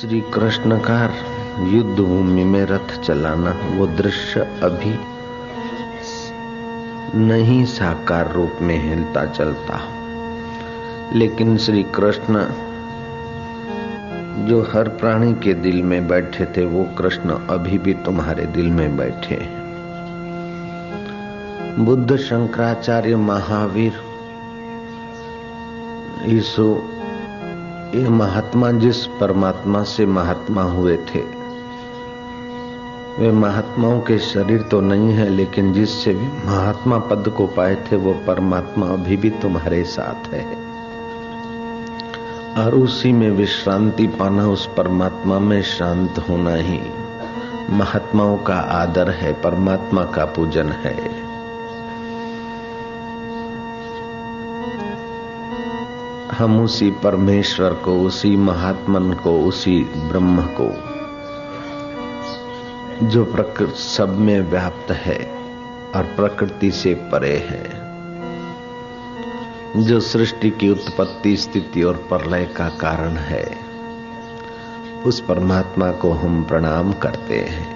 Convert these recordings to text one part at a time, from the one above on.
श्री कृष्ण का युद्ध भूमि में रथ चलाना वो दृश्य अभी नहीं साकार रूप में हिलता चलता। लेकिन श्री कृष्ण जो हर प्राणी के दिल में बैठे थे, वो कृष्ण अभी भी तुम्हारे दिल में बैठे बुद्ध शंकराचार्य महावीर यीशु ये महात्मा जिस परमात्मा से महात्मा हुए थे, वे महात्माओं के शरीर तो नहीं है, लेकिन जिससे भी महात्मा पद को पाए थे, वो परमात्मा अभी भी तुम्हारे साथ है। और उसी में विश्रांति पाना, उस परमात्मा में शांत होना ही महात्माओं का आदर है, परमात्मा का पूजन है। हम उसी परमेश्वर को, उसी महात्मन को, उसी ब्रह्म को, जो प्रकृति सब में व्याप्त है और प्रकृति से परे है, जो सृष्टि की उत्पत्ति, स्थिति और प्रलय का कारण है, उस परमात्मा को हम प्रणाम करते हैं।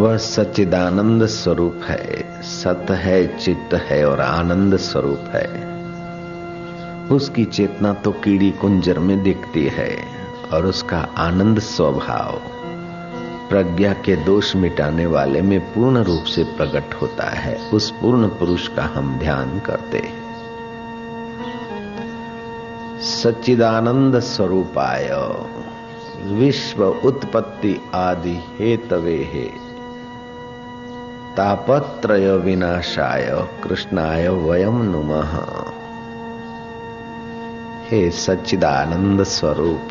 वह सच्चिदानंद स्वरूप है। सत है, चित्त है और आनंद स्वरूप है। उसकी चेतना तो कीड़ी कुंजर में दिखती है और उसका आनंद स्वभाव प्रज्ञा के दोष मिटाने वाले में पूर्ण रूप से प्रकट होता है। उस पूर्ण पुरुष का हम ध्यान करते हैं। सच्चिदानंद स्वरूपाय, विश्व उत्पत्ति आदि हेतवे हे। तापत्रय विनाशाय कृष्णाय वयम नुमः। हे सच्चिदानंद स्वरूप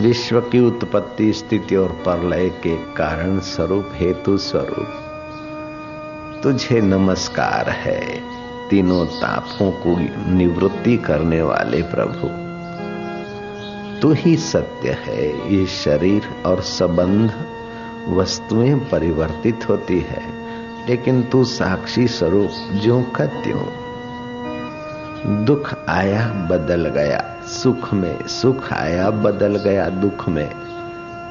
विश्व की उत्पत्ति स्थिति और प्रलय के कारण स्वरूप हेतु स्वरूप तुझे नमस्कार है तीनों तापों को निवृत्ति करने वाले प्रभु। तू ही सत्य है, ये शरीर और संबंध वस्तुएँ परिवर्तित होती है, लेकिन तू साक्षी स्वरूप जो का दुख आया, बदल गया, सुख में सुख आया, बदल गया दुख में।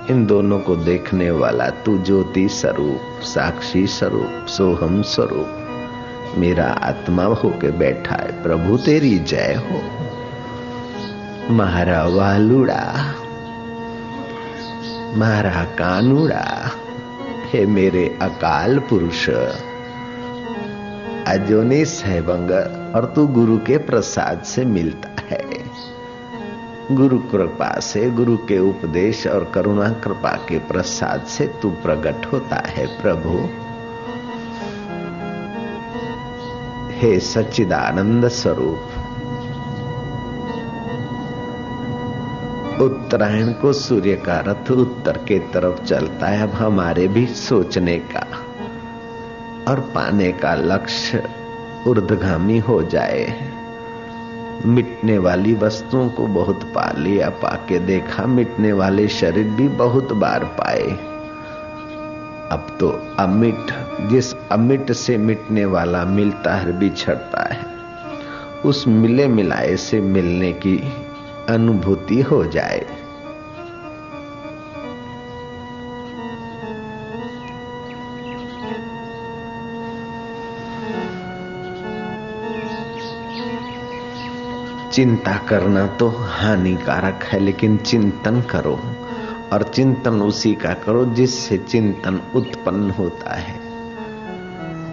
इन दोनों को देखने वाला तू ज्योति स्वरूप, साक्षी स्वरूप, सोहम स्वरूप। मेरा आत्मा होके बैठा है, प्रभु तेरी जय हो। महारा वालुड़ा मारा कानूड़ा हे मेरे अकाल पुरुष। अजोनिस है बंग और तू गुरु के प्रसाद से मिलता है। गुरु कृपा से, गुरु के उपदेश और करुणा कृपा के प्रसाद से तू प्रकट होता है, प्रभु। हे सच्चिदानंद स्वरूप उत्तरायण को सूर्य का रथ उत्तर के तरफ़ चलता है, अब हमारे भी सोचने का और पाने का लक्ष्य उर्धगामी हो जाए। मिटने वाली वस्तुओं को बहुत पा लिया पाके देखा, मिटने वाले शरीर भी बहुत बार पाए। अब तो अमिट, जिस अमिट से मिटने वाला मिलता है, बिछड़ता है। उस मिले मिलाए से मिलने की अनुभूति हो जाए। चिंता करना तो हानिकारक है, लेकिन चिंतन करो, और चिंतन उसी का करो जिससे चिंतन उत्पन्न होता है।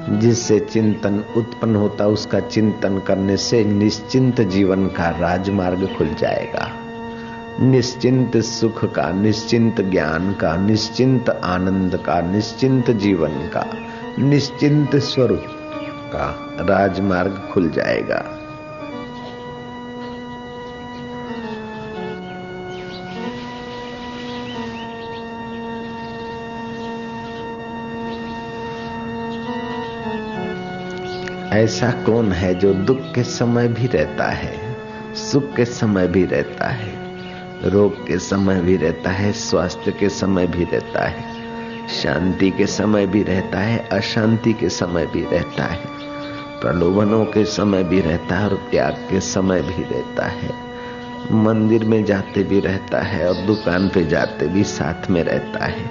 जिससे चिंतन उत्पन्न होता, उसका चिंतन करने से निश्चिंत जीवन का राजमार्ग खुल जाएगा। निश्चिंत सुख का, निश्चिंत ज्ञान का, निश्चिंत आनंद का, निश्चिंत जीवन का, निश्चिंत स्वरूप का राजमार्ग खुल जाएगा। ऐसा कौन है जो दुख के समय भी रहता है, सुख के समय भी रहता है, रोग के समय भी रहता है, स्वास्थ्य के समय भी रहता है, शांति के समय भी रहता है, अशांति के समय भी रहता है, प्रलोभनों के समय भी रहता है और त्याग के समय भी रहता है। मंदिर में जाते भी रहता है और दुकान पे जाते भी साथ में रहता है।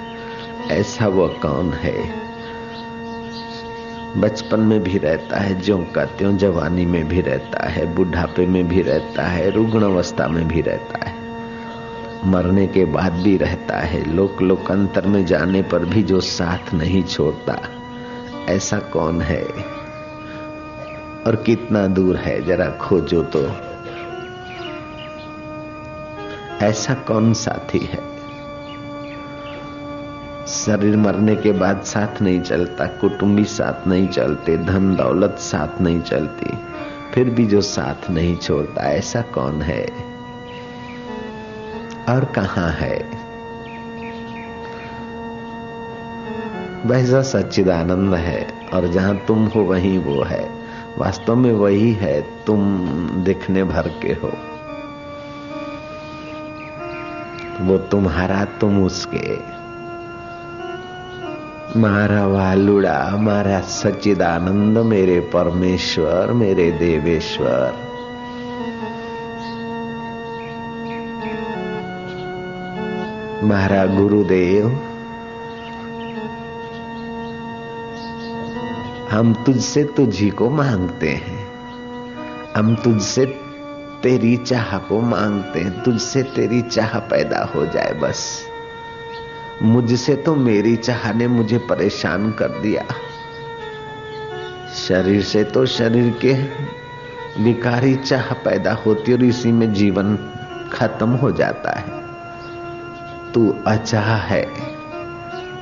ऐसा वह कौन है? बचपन में भी रहता है, ज्यो का त्यों जवानी में भी रहता है, बुढ़ापे में भी रहता है रुग्ण अवस्था में भी रहता है। मरने के बाद भी रहता है लोक लोकांतर में जाने पर भी जो साथ नहीं छोड़ता, ऐसा कौन है? और कितना दूर है, जरा खोजो तो। ऐसा कौन साथी है? शरीर मरने के बाद साथ नहीं चलता, कुटुंबी साथ नहीं चलते, धन दौलत साथ नहीं चलती, फिर भी जो साथ नहीं छोड़ता, ऐसा कौन है? और कहा है? वैसा सच्चिदानंद है, और जहाँ तुम हो वहीं वो है। वास्तव में वही है, तुम दिखने भर के हो। वो तुम्हारा, तुम उसके। मारा वालुड़ा, मारा सच्चिदानंद, मेरे परमेश्वर, मेरे देवेश्वर। मारा गुरुदेव, हम तुझसे तुझी को मांगते हैं। हम तुझसे तेरी चाह को मांगते हैं। तुझसे तेरी चाह पैदा हो जाए बस। मुझसे तो मेरी चाह ने मुझे परेशान कर दिया। शरीर से तो शरीर के विकारी चाह पैदा होती और इसी में जीवन खत्म हो जाता है। तू अचाह है,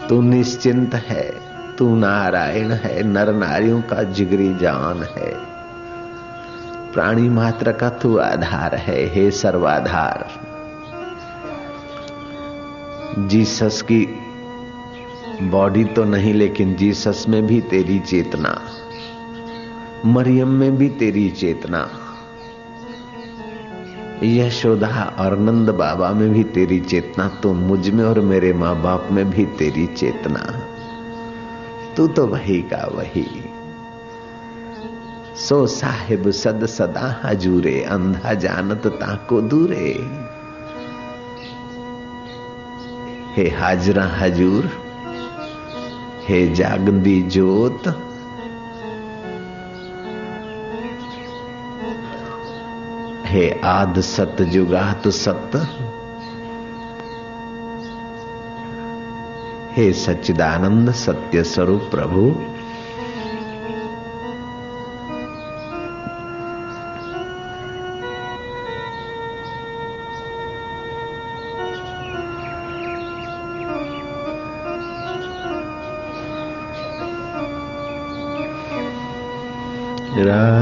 तू निश्चिंत है, तू नारायण है, नर नारियों का जिगरी जान है। प्राणी मात्र का तू आधार है, हे सर्वाधार। जीसस की बॉडी तो नहीं, लेकिन जीसस में भी तेरी चेतना, मरियम में भी तेरी चेतना, यशोदा और नंद बाबा में भी तेरी चेतना तो मुझमें और मेरे माँ बाप में भी तेरी चेतना। तू तो वही का वही। सो साहिब सद सदा हजूरे, अंधा जानत ताको दूरे। हे हाजरा हजूर, हे जागदी जोत। हे आद सत जुगात सत। हे सच्चिदानंद सत्य स्वरूप प्रभु। ra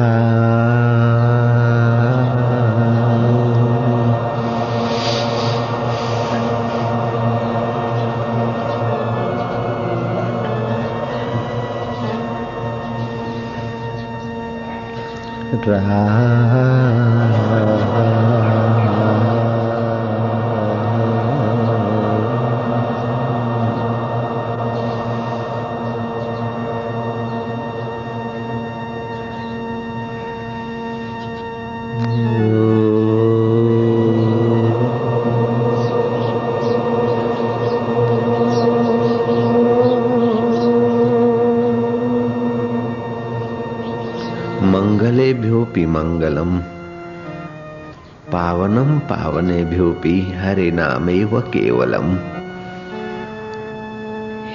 पावनेभ्योऽपि हरे नामेव केवलम।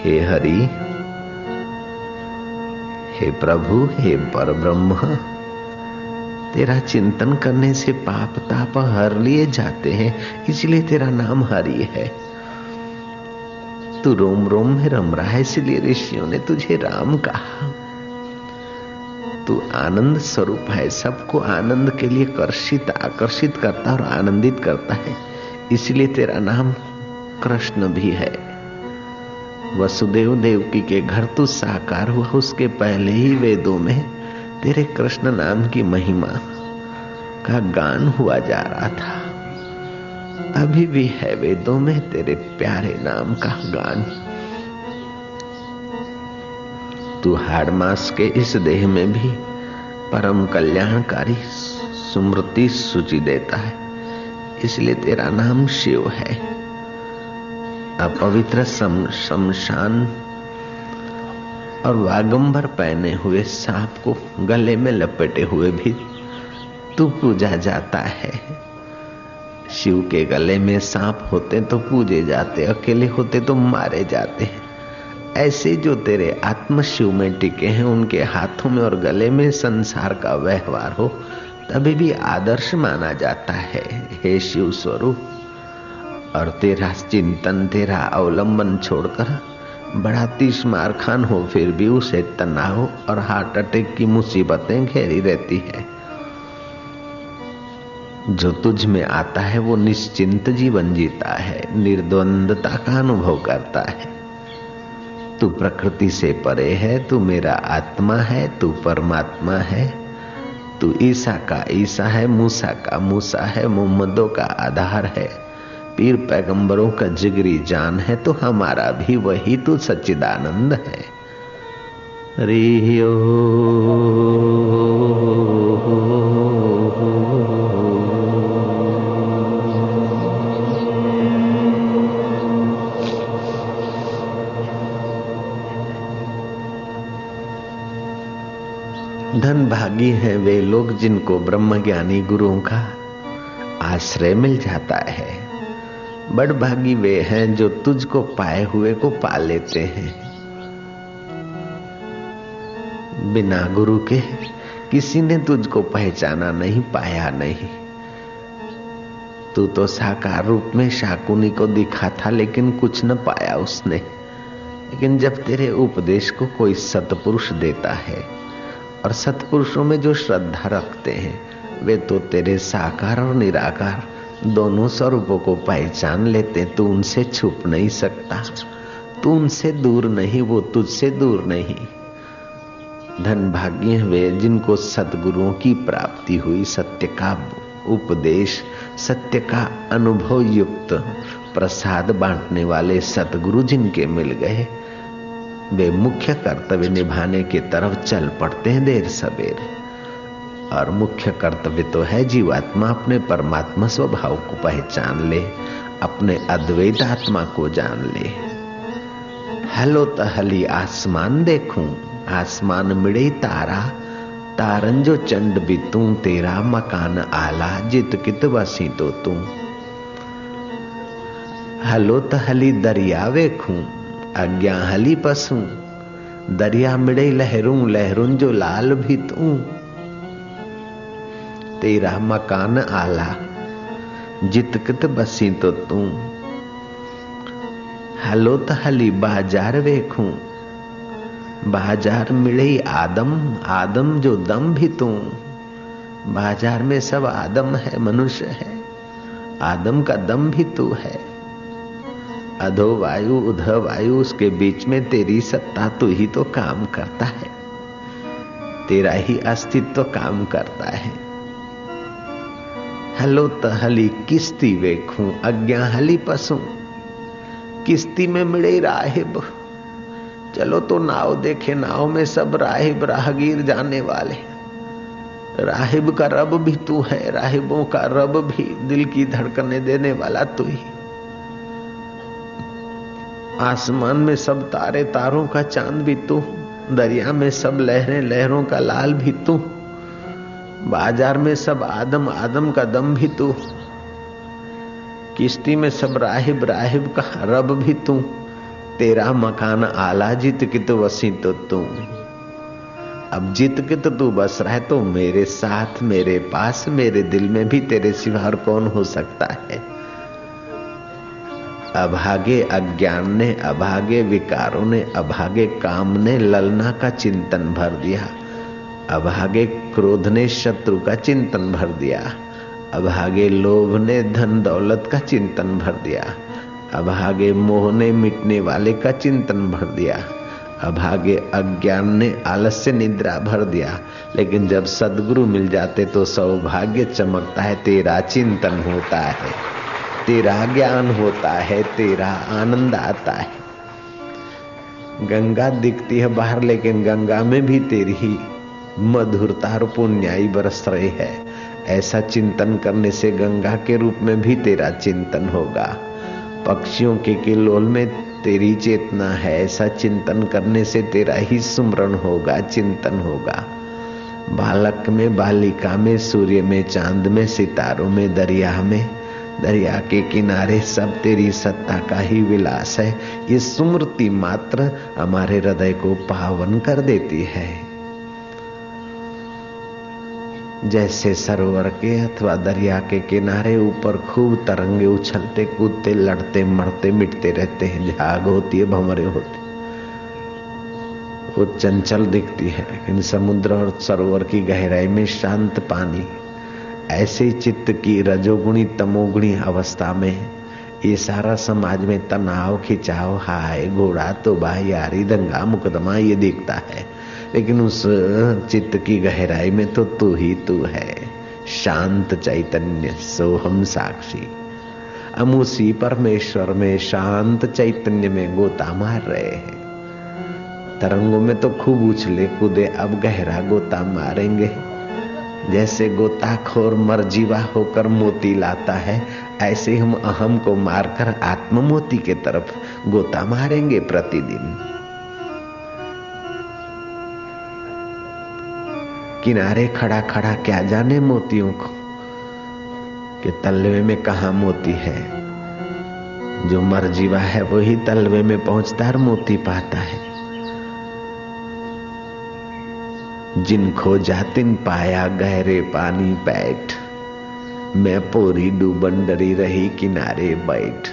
हे हरि, हे प्रभु, हे परब्रह्म, तेरा चिंतन करने से पाप ताप हर लिए जाते हैं, इसलिए तेरा नाम हरि है। तू रोम रोम में रम रहा है, इसलिए ऋषियों ने तुझे राम कहा। तू आनंद स्वरूप है, सबको आनंद के लिए कर्षित, आकर्षित करता और आनंदित करता है। इसलिए तेरा नाम कृष्ण भी है। वसुदेव देवकी के घर तू साकार हुआ, उसके पहले ही वेदों में तेरे कृष्ण नाम की महिमा का गान हुआ जा रहा था। अभी भी है वेदों में तेरे प्यारे नाम का गान। तू हाड़ मास के इस देह में भी परम कल्याणकारी स्मृति सूची देता है। इसलिए तेरा नाम शिव है। अपवित्र शमशान और वागंबर पहने हुए सांप को गले में लपेटे हुए भी तू पूजा जाता है। शिव के गले में सांप होते तो पूजे जाते, अकेले होते तो मारे जाते हैं। ऐसे जो तेरे आत्म शिव में टिके हैं, उनके हाथों में और गले में संसार का व्यवहार हो तभी भी आदर्श माना जाता है। हे शिव स्वरूप, और तेरा चिंतन, तेरा अवलंबन छोड़कर बड़ा तीस मार खान हो, फिर भी उसे तनाव और हार्ट अटैक की मुसीबतें घेरी रहती है। जो तुझ में आता है, वो निश्चिंत जीवन जीता है, निर्द्वंदता का अनुभव करता है। तू प्रकृति से परे है, तू मेरा आत्मा है, तू परमात्मा है। तू ईसा का, ईसा है मूसा का, मूसा है मोहम्मदों का आधार है। पीर पैगंबरों का जिगरी जान है तो हमारा भी वही तो सच्चिदानंद है। रियो। धन भागी हैं वे लोग जिनको ब्रह्म ज्ञानी गुरुओं का आश्रय मिल जाता है। बड़ भागी वे हैं जो तुझको पाए हुए को पा लेते हैं। बिना गुरु के किसी ने तुझको पहचाना नहीं, पाया नहीं। तू तो साकार रूप में शाकुनी को दिखा था, लेकिन कुछ न पाया उसने। लेकिन जब तेरे उपदेश को कोई सतपुरुष देता है और सतपुरुषों में जो श्रद्धा रखते हैं, वे तो तेरे साकार और निराकार दोनों स्वरूपों को पहचान लेते तू उनसे छुप नहीं सकता। तू उनसे दूर नहीं, वो तुझसे दूर नहीं। धन भाग्य वे जिनको सदगुरुओं की प्राप्ति हुई, सत्य का उपदेश, सत्य का अनुभव युक्त प्रसाद बांटने वाले सतगुरु जिनके मिल गए वे मुख्य कर्तव्य निभाने की तरफ़ चल पड़ते हैं देर सवेर। और मुख्य कर्तव्य तो है जीवात्मा अपने परमात्मा स्वभाव को पहचान ले, अपने अद्वैत आत्मा को जान ले। हलो तहली आसमान देखूँ, आसमान मिड़े तारा, तारन जो चंड बितू, तेरा मकान आला जित कित बसी तो तू हलो तहली दरिया वेखूं अज्ञा हली पसू, दरिया मिड़े लहरूं लहरूं जो लाल भी तू। तेरा मकान आला, जितकत बसी तो तू। हलो त हली बाज़ार वेखूं, बाज़ार मिले आदम आदम जो दम भी तू। बाज़ार में सब आदम है, मनुष्य है, आदम का दम भी तू है। अधो वायु, उध वायु, उसके बीच में तेरी सत्ता तू ही तो काम करता है। तेरा ही अस्तित्व काम करता है। हलो त हली किस्ती वेखूं, अज्ञा हली पसू। किस्ती में मिले राहिब। चलो तो नाव देखे, नाव में सब राहिब, राहगीर जाने वाले। राहिब का रब भी तू है, राहिबों का रब भी, दिल की धड़कने देने वाला तू ही। आसमान में सब तारे तारों का चाँद भी तू दरिया में सब लहरें लहरों का लाल भी तू बाज़ार में सब आदम आदम का दम भी तू किश्ती में सब राहिब राहिब का रब भी तू तेरा मकान आला जीत की तो वसी तो तू अब जीत के तो तू बस रहा तो मेरे साथ मेरे पास मेरे दिल में भी तेरे सिवा कौन हो सकता है? अभागे अज्ञान ने, अभागे विकारों ने, अभागे काम ने ललना का चिंतन भर दिया। अभागे क्रोध ने शत्रु का चिंतन भर दिया। अभागे लोभ ने धन दौलत का चिंतन भर दिया। अभागे मोह ने मिटने वाले का चिंतन भर दिया। अभागे अज्ञान ने आलस्य निद्रा भर दिया। लेकिन जब सदगुरु मिल जाते तो सौभाग्य चमकता है, तेरा चिंतन होता है। तेरा ज्ञान होता है, तेरा आनंद आता है। गंगा दिखती है बाहर, लेकिन गंगा में भी तेरी ही मधुरता और पुण्याई बरस रही है। ऐसा चिंतन करने से गंगा के रूप में भी तेरा चिंतन होगा। पक्षियों के किलोल में तेरी चेतना है। ऐसा चिंतन करने से तेरा ही सुमरण होगा, चिंतन होगा। बालक में, बालिका में, सूर्य में, चाँद में, सितारों में, दरिया में दरिया के किनारे सब तेरी सत्ता का ही विलास है। ये सुमृति मात्र हमारे हृदय को पावन कर देती है। जैसे सरोवर के अथवा दरिया के किनारे ऊपर खूब तरंगे उछलते, कूदते, लड़ते, मरते, मिटते रहते हैं। झाग होती है, भंवरे होते वो चंचल दिखती है, लेकिन समुद्र और सरोवर की गहराई में शांत पानी ऐसे चित्त की रजोगुणी तमोगुणी अवस्था में ये सारा समाज में तनाव, खिंचाव, हाय, घोड़ा तो यारी, दंगा, मुकदमा ये देखता है। लेकिन उस चित्त की गहराई में तो तू ही तू है। शांत चैतन्य, सोहम साक्षी। हम उसी परमेश्वर में शांत चैतन्य में गोता मार रहे हैं। तरंगों में तो खूब उछले कूदे अब गहरा गोता मारेंगे। जैसे गोताखोर मरजीवा होकर मोती लाता है, ऐसे हम अहम को मारकर आत्म मोती के तरफ़ गोता मारेंगे प्रतिदिन। किनारे खड़ा खड़ा क्या जाने मोतियों को, कि तलवे में कहा मोती है? जो मर जीवा है, वही तलवे में पहुँचता और मोती पाता है। जिन खोजा तिन पाया गहरे पानी बैठ। मैं पूरी डूबन डरी रही किनारे बैठ।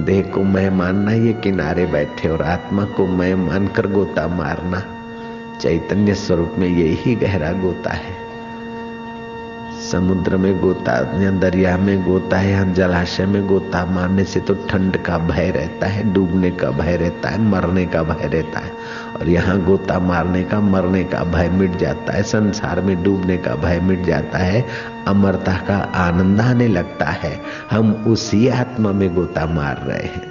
देह को मैं मानना ये किनारे बैठे और आत्मा को मैं मानकर गोता मारना। चैतन्य स्वरूप में यही गहरा गोता है। समुद्र में गोता, या दरिया में गोता है, या जलाशय में गोता, मारने से तो ठंड का भय रहता है, डूबने का भय रहता है, मरने का भय रहता है। और यहाँ गोता मारने का, मरने का भय मिट जाता है, संसार में डूबने का भय मिट जाता है, अमरता का आनंद आने लगता है। हम उसी आत्मा में गोता मार रहे हैं।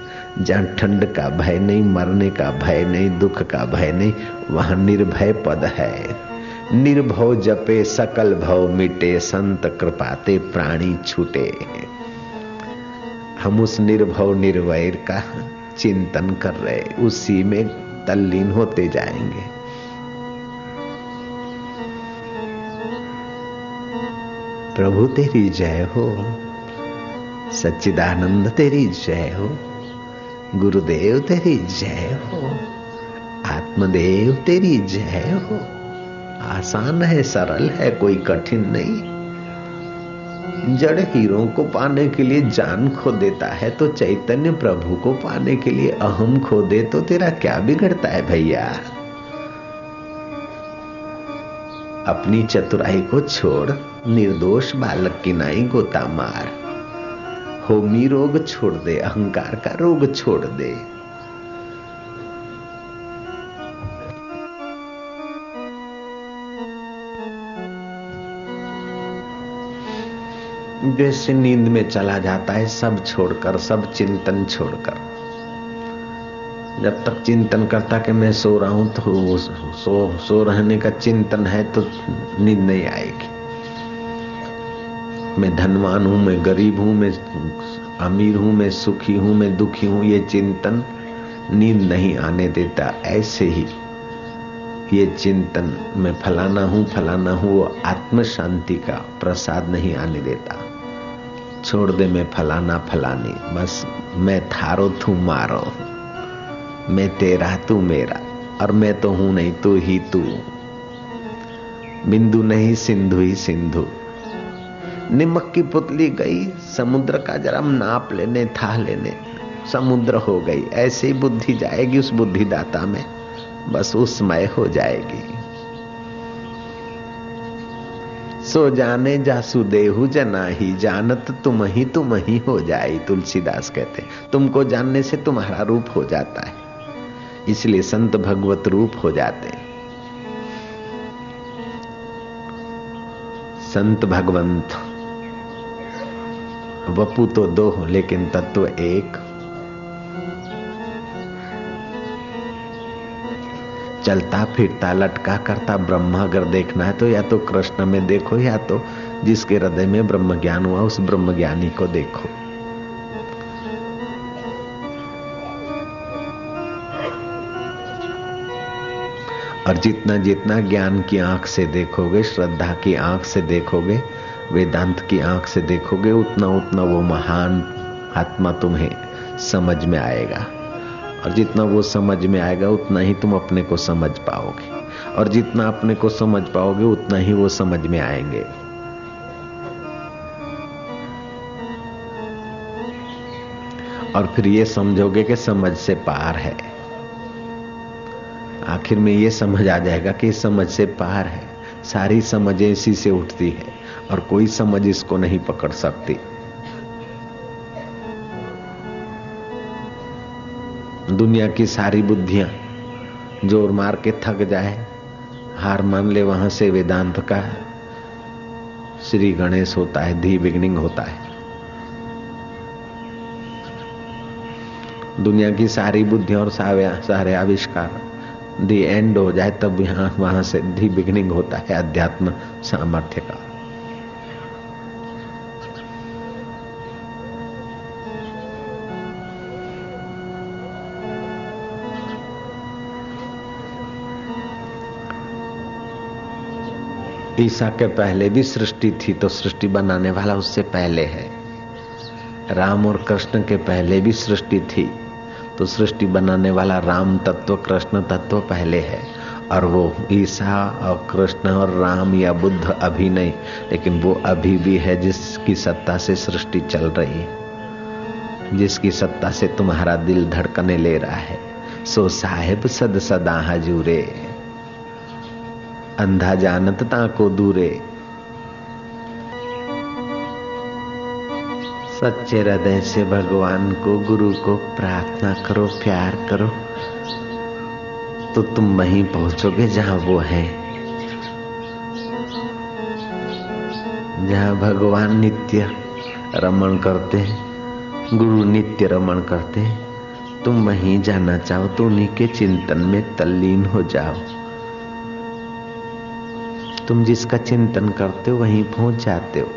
जहाँ ठंड का भय नहीं, मरने का भय नहीं, दुख का भय नहीं, वहाँ निर्भय पद है। निर्भव जपे, सकल भव मिटे, संत कृपाते प्राणी छूटे। हम उस निर्भव निर्वैर का चिंतन कर रहे, उसी में तल्लीन होते जाएँगे। प्रभु तेरी जय हो, सच्चिदानंद तेरी जय हो, गुरुदेव तेरी जय हो, आत्मदेव तेरी जय हो। आसान है, सरल है, कोई कठिन नहीं। जड़ हीरों को पाने के लिए जान खो देता है तो चैतन्य प्रभु को पाने के लिए अहम खो दे तो तेरा क्या बिगड़ता है भैया? अपनी चतुराई को छोड़, निर्दोष बालक की नाई गोता मार। होमी रोग छोड़ दे, अहंकार का रोग छोड़ दे। जैसे नींद में चला जाता है, सब छोड़कर, सब चिंतन छोड़कर। जब तक चिंतन करता कि मैं सो रहा हूँ तो सो सो रहने का चिंतन है तो नींद नहीं आएगी। मैं धनवान हूँ, मैं गरीब हूँ, मैं अमीर हूँ, मैं सुखी हूँ, मैं दुखी हूँ, ये चिंतन नींद नहीं आने देता। ऐसे ही ये चिंतन मैं फलाना हूँ फलाना हूँ, वो आत्म शांति का प्रसाद नहीं आने देता। छोड़ दे मैं फलाना फलानी, बस मैं थारो तू मारो। मैं तेरा तू मेरा, और मैं तो हूँ नहीं, तू ही तू। बिंदु नहीं, सिंधु ही सिंधु। निमक की पुतली गई, समुद्र का जरा नाप लेने था लेने। समुद्र हो गई, ऐसे ही बुद्धि जाएगी उस बुद्धिदाता में, बस उसमय हो जाएगी। सो जाने जासु देहु जना ही जानत तुम ही तुम ही हो जाए तुलसीदास कहते तुमको जानने से तुम्हारा रूप हो जाता है। इसलिए संत भगवत रूप हो जाते संत भगवंत, वपु तो दो लेकिन तत्व एक। चलता, फिरता, लटका करता, ब्रह्म अगर देखना है तो या तो कृष्ण में देखो या तो जिसके हृदय में ब्रह्म ज्ञान हुआ, उस ब्रह्म ज्ञानी को देखो। और जितना जितना ज्ञान की आँख से देखोगे, श्रद्धा की आँख से देखोगे, वेदांत की आँख से देखोगे, उतना उतना वो महान आत्मा तुम्हें समझ में आएगा। और जितना वो समझ में आएगा, उतना ही तुम अपने को समझ पाओगे। और जितना अपने को समझ पाओगे, उतना ही वो समझ में आएँगे। और फिर ये समझोगे कि समझ से पार है। आखिर में ये समझ आ जाएगा कि समझ से पार है। सारी समझ इसी से उठती है और कोई समझ इसको नहीं पकड़ सकती। दुनिया की सारी बुद्धियाँ ज़ोर मार के थक जाए। हार मान ले वहाँ से वेदांत का। श्री गणेश होता है, दी बिगनिंग होता है। दुनिया की सारी बुद्धियाँ और सारे आविष्कार दी एंड हो जाए, तब यहाँ, वहाँ से दी बिगनिंग होता है अध्यात्म सामर्थ्य का। ईसा के पहले भी सृष्टि थी तो सृष्टि बनाने वाला उससे पहले है। राम और कृष्ण के पहले भी सृष्टि थी तो सृष्टि बनाने वाला राम तत्व, कृष्ण तत्व पहले है। और वो ईसा और कृष्ण और राम या बुद्ध अभी नहीं, लेकिन वो अभी भी है जिसकी सत्ता से सृष्टि चल रही है। जिसकी सत्ता से तुम्हारा दिल धड़कने ले रहा है। सो साहेब सद सदा हजूरे। अंधा जानत को दूरे। सच्चे हृदय से भगवान को, गुरु को प्रार्थना करो, प्यार करो तो तुम वहीं पहुंचोगे जहाँ वो है। जहाँ भगवान नित्य रमण करते हैं, गुरु नित्य रमण करते हैं, तुम वहीं जाना चाहो तो उन्हीं के चिंतन में तल्लीन हो जाओ। तुम जिसका चिंतन करते हो, वहीं पहुँच जाते हो।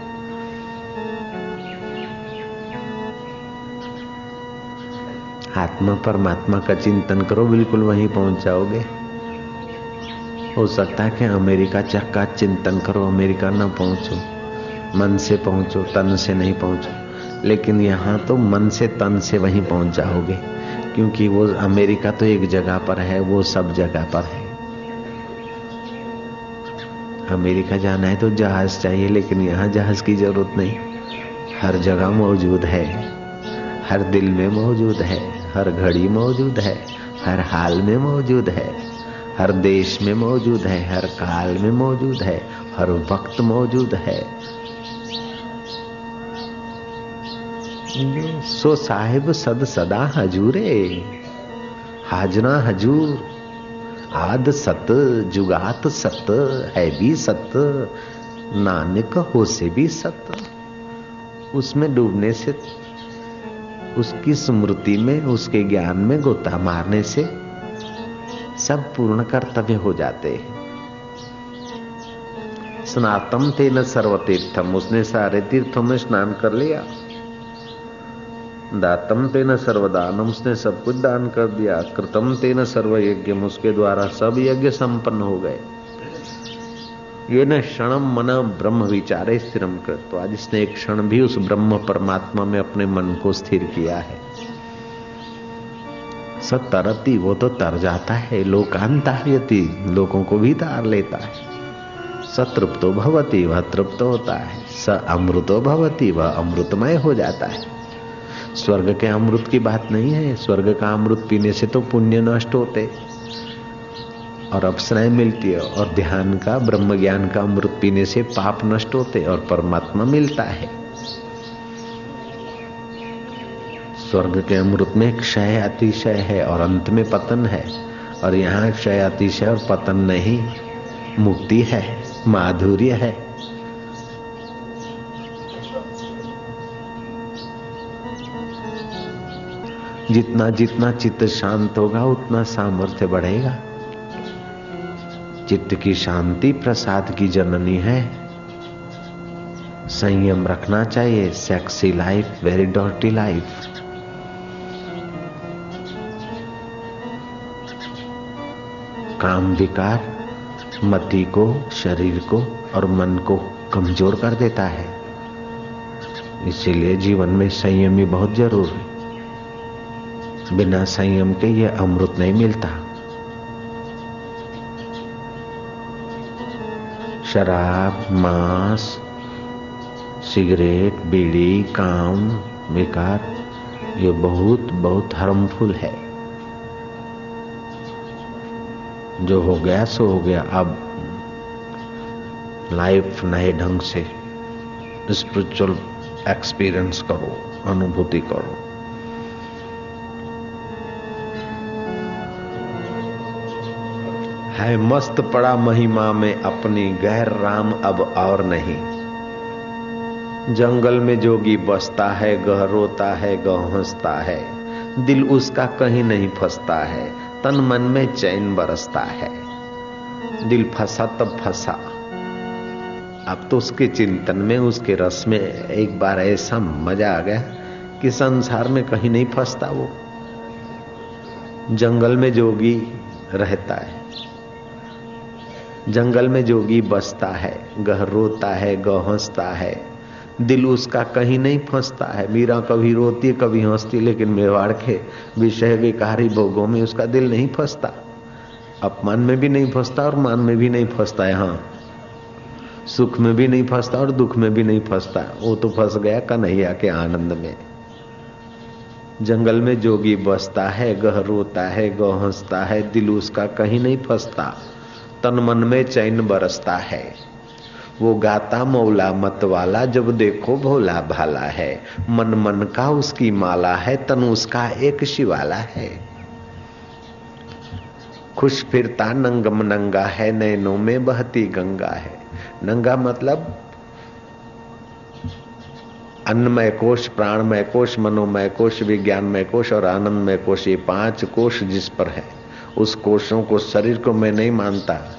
आत्मा परमात्मा का चिंतन करो, बिल्कुल वहीं पहुँच जाओगे। हो सकता है कि अमेरिका चक्का चिंतन करो, अमेरिका ना पहुंचो। मन से पहुंचो, तन से नहीं पहुंचो। लेकिन यहाँ तो मन से तन से वहीं पहुँच जाओगे, क्योंकि वो अमेरिका तो एक जगह पर है, वो सब जगह पर है। अमेरिका जाना है तो जहाज़ चाहिए, लेकिन यहाँ जहाज़ की ज़रूरत नहीं। हर जगह मौजूद है। हर दिल में मौजूद है। हर घड़ी मौजूद है। हर हाल में मौजूद है। हर देश में मौजूद है। हर काल में मौजूद है। हर वक्त मौजूद है। सो साहिब सद सदा हजूरे। हाजना हजूर। आद सत, जुगात सत, है भी सत, नानक हो से भी सत। उसमें डूबने से, उसकी स्मृति में, उसके ज्ञान में गोता मारने से सब पूर्ण कर्तव्य हो जाते हैं। स्नातम थे न सर्वतीर्थम, उसने सारे तीर्थों में स्नान कर लिया। दातम तेन सर्वदानम, उसने सब कुछ दान कर दिया। कृतम तेन सर्व यज्ञ उसके द्वारा सब यज्ञ संपन्न हो गए। ये न क्षणम मन ब्रह्म विचारे स्थिरम कर तो आज इसने एक क्षण भी उस ब्रह्म परमात्मा में अपने मन को स्थिर किया है। सब तरती, वो तो तर जाता है लोकांतार्यति लोगों को भी तार लेता है। सतृप्तो भवती, वह तृप्त होता है, स अमृतो भवती, वह अमृतमय हो जाता है। स्वर्ग के अमृत की बात नहीं है। स्वर्ग का अमृत पीने से तो पुण्य नष्ट होते। और अप्सराएँ मिलती है और ध्यान का ब्रह्म ज्ञान का अमृत पीने से पाप नष्ट होते और परमात्मा मिलता है। स्वर्ग के अमृत में क्षय अतिशय है और अंत में पतन है। और यहाँ क्षय अतिशय और पतन नहीं, मुक्ति है, माधुर्य है। जितना जितना चित्त शांत होगा, उतना सामर्थ्य बढ़ेगा। चित्त की शांति प्रसाद की जननी है। संयम रखना चाहिए सेक्सी लाइफ वेरी डॉटी लाइफ काम विकार मति को, शरीर को और मन को कमज़ोर कर देता है। इसीलिए जीवन में संयम ही बहुत ज़रूरी बिना संयम के ये अमृत नहीं मिलता। शराब, मांस, सिगरेट, बीड़ी, काम, विकार, ये बहुत बहुत हार्मफुल है। जो हो गया, सो हो गया। अब लाइफ नए ढंग से स्पिरिचुअल एक्सपीरियंस करो, अनुभूति करो। है मस्त पड़ा महिमा में अपनी गहर राम अब और नहीं। जंगल में जोगी बसता है, गह रोता है, गह हंसता है। दिल उसका कहीं नहीं फंसता है, तन मन में चैन बरसता है। दिल फंसा तब फंसा। अब तो उसके चिंतन में, उसके रस में एक बार ऐसा मज़ा आ गया कि संसार में कहीं नहीं फंसता वो। जंगल में जोगी रहता है। जंगल में जोगी बसता है, गह रोता है, गह हंसता है। दिल उसका कहीं नहीं फंसता है। मीरा कभी रोती कभी हंसती लेकिन मेवाड़ के विषय विकारी भोगों में उसका दिल नहीं फंसता। अपमान में भी नहीं फंसता और मान में भी नहीं फंसता है हाँ सुख में भी नहीं फंसता और दुख में भी नहीं फंसता। वो तो फंस गया कन्हैया के आनंद में। जंगल में जोगी बसता है, गह रोता है, गह हंसता है, दिल उसका कहीं नहीं फंसता। तन मन में चैन बरसता है। वो गाता मौला मत वाला, जब देखो भोला भाला है। मन मन का उसकी माला है, तन उसका एक शिवाला है। खुश फिरता नंगम नंगा है, नैनों में बहती गंगा है। नंगा मतलब अन्नमय कोश, प्राणमय कोश, मनोमय कोश, विज्ञानमय कोश और आनंदमय कोश, ये पाँच कोश जिस पर है। उस कोशों को शरीर को मैं नहीं मानता।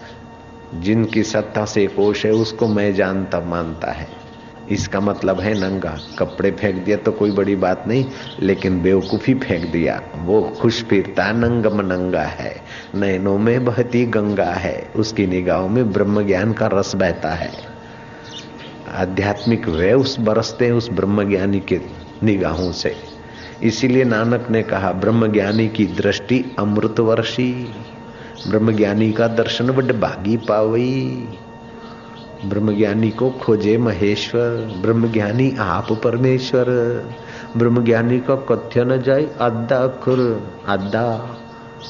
जिनकी सत्ता से कोश है, उसको मैं जानता, मानता है। इसका मतलब है नंगा, कपड़े फेंक दिया तो कोई बड़ी बात नहीं, लेकिन बेवकूफ़ी फेंक दिया। वो खुश फिरता, नंगम नंगा है। नैनों में बहती गंगा है। उसकी निगाहों में ब्रह्म ज्ञान का रस बहता है। आध्यात्मिक वे उस बरसते हैं उस ब्रह्म ज्ञानी के निगाहों से। इसीलिए नानक ने कहा ब्रह्म ज्ञानी की दृष्टि अमृत वर्षी ब्रह्म ज्ञानी का दर्शन बड भागी पावई। ब्रह्म ज्ञानी को खोजे महेश्वर ब्रह्म ज्ञानी आप परमेश्वर ब्रह्म ज्ञानी का कथ्य न जाए अद्दा खुर अद्दा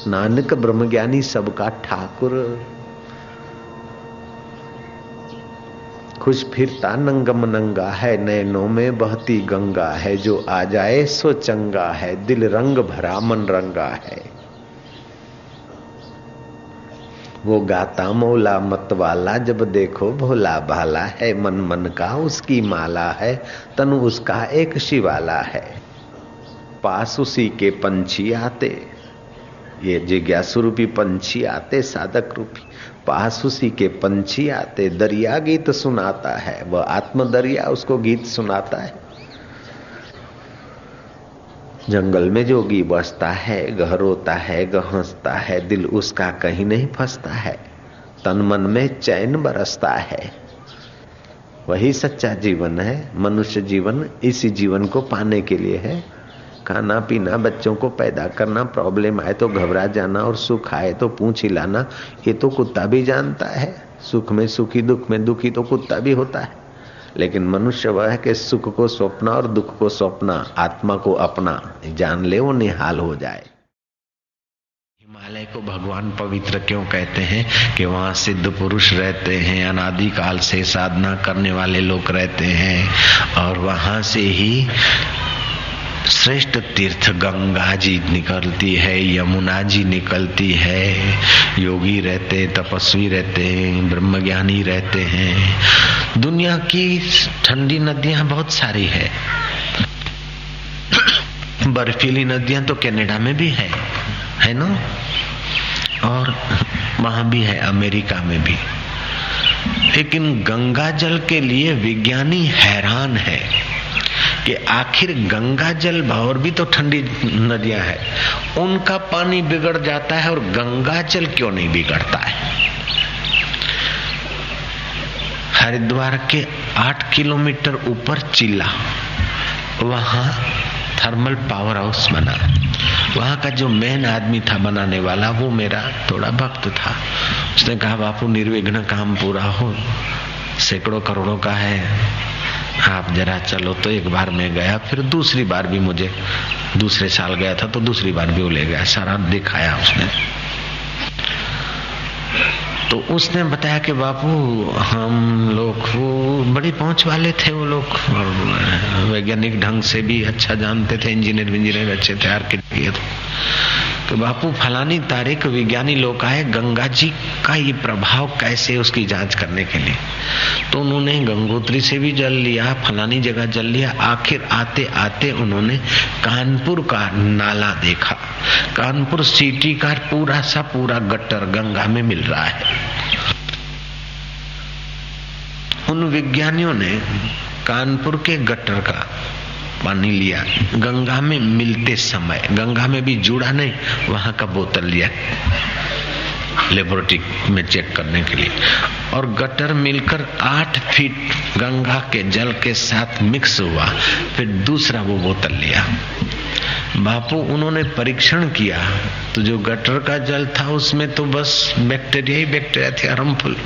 नानक ब्रह्म ज्ञानी सबका ठाकुर। खुश फिरता नंगम नंगा है, नैनों में बहती गंगा है, जो आ जाए सो चंगा है, दिल रंग भरा मन रंगा है। वो गाता मौला मत वाला जब देखो भोला भाला है, मन मन का उसकी माला है, तनु उसका एक शिवाला है। पास उसी के पंछी आते, ये जिज्ञासु रूपी पंछी आते, साधक रूपी। पास उसी के पंछी आते, दरिया गीत सुनाता है। वह आत्म दरिया उसको गीत सुनाता है। जंगल में जोगी बसता है, गह रोता है गहसता है, दिल उसका कहीं नहीं फंसता है। तन मन में चैन बरसता है। वही सच्चा जीवन है, मनुष्य जीवन इसी जीवन को पाने के लिए है। खाना पीना, बच्चों को पैदा करना प्रॉब्लम आए तो घबरा जाना और सुख आए तो पूछ हिलाना, ये तो कुत्ता भी जानता है। सुख में सुखी, दुख में दुखी तो कुत्ता भी होता है। लेकिन मनुष्य वह है कि सुख को सौंपना और दुख को सौंपना, आत्मा को अपना, जान ले वो निहाल हो जाए। हिमालय को भगवान पवित्र क्यों कहते हैं? कि वहाँ सिद्ध पुरुष रहते हैं, अनादि काल से साधना करने वाले लोग रहते हैं, और वहाँ से ही श्रेष्ठ तीर्थ गंगा जी निकलती है, यमुना जी निकलती है। योगी रहते हैं तपस्वी रहते हैं ब्रह्मज्ञानी रहते हैं। दुनिया की ठंडी नदियाँ बहुत सारी है। बर्फीली नदियाँ तो कनाडा में भी है है ना? और वहाँ भी है, अमेरिका में भी। लेकिन गंगा जल के लिए विज्ञानी हैरान है। कि आखिर गंगा जल और भी तो ठंडी नदियाँ है। उनका पानी बिगड़ जाता है और गंगा जल क्यों नहीं बिगड़ता है? हरिद्वार के आठ किलोमीटर ऊपर चिल्ला। वहाँ थर्मल पावर हाउस बना। वहाँ का जो मेन आदमी था बनाने वाला, वो मेरा थोड़ा भक्त था। उसने कहा, बापू, निर्विघ्न काम पूरा हो। सैकड़ों करोड़ों का है। आप जरा चलो तो एक बार मैं गया, फिर दूसरी बार भी मुझे, दूसरे साल गया था तो दूसरी बार भी वो ले गया, सारा दिखाया उसने। तो उसने बताया कि बापू, हम लोग वो बड़ी पहुँच वाले थे वो लोग, और वैज्ञानिक ढंग से भी अच्छा जानते थे इंजीनियर इंजीनियर अच्छे थे। आर्किटेक्ट कि बापू, फलानी तारीख विज्ञानी लोग आए गंगा जी का ये प्रभाव कैसे उसकी जाँच करने के लिए? तो उन्होंने गंगोत्री से भी जल लिया, फलानी जगह जल लिया, आखिर आते आते उन्होंने कानपुर का नाला देखा। कानपुर सिटी का पूरा सा पूरा गट्टर गंगा में मिल रहा है। उन विज्ञानियों ने कानपुर के गट्टर का पानी लिया। गंगा में मिलते समय, गंगा में भी जुड़ा नहीं, वहाँ का बोतल लिया। लेबोरेटरी में चेक करने के लिए। और गटर मिलकर आठ फीट गंगा के जल के साथ मिक्स हुआ, फिर दूसरा वो बोतल लिया। बापू, उन्होंने परीक्षण किया तो जो गटर का जल था, उसमें तो बस बैक्टीरिया ही बैक्टीरिया थे हार्मफुल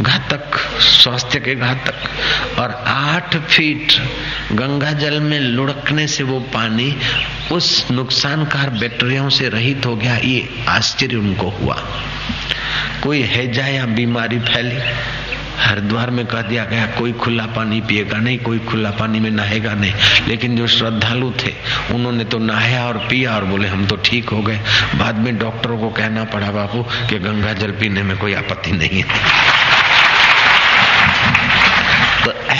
घातक, स्वास्थ्य के घातक। और आठ फीट गंगा जल में लुढ़कने से वो पानी उस नुकसानकार बैक्टीरियाओं से रहित हो गया, ये आश्चर्य उनको हुआ। कोई हैजा या बीमारी फैली। हरिद्वार में कह दिया गया, कोई खुला पानी पिएगा नहीं, कोई खुला पानी में नहाएगा नहीं। लेकिन जो श्रद्धालु थे, उन्होंने तो नहाया और पिया और बोले, हम तो ठीक हो गए। बाद में डॉक्टरों को कहना पड़ा, बाबू, कि गंगा जल पीने में कोई आपत्ति नहीं है।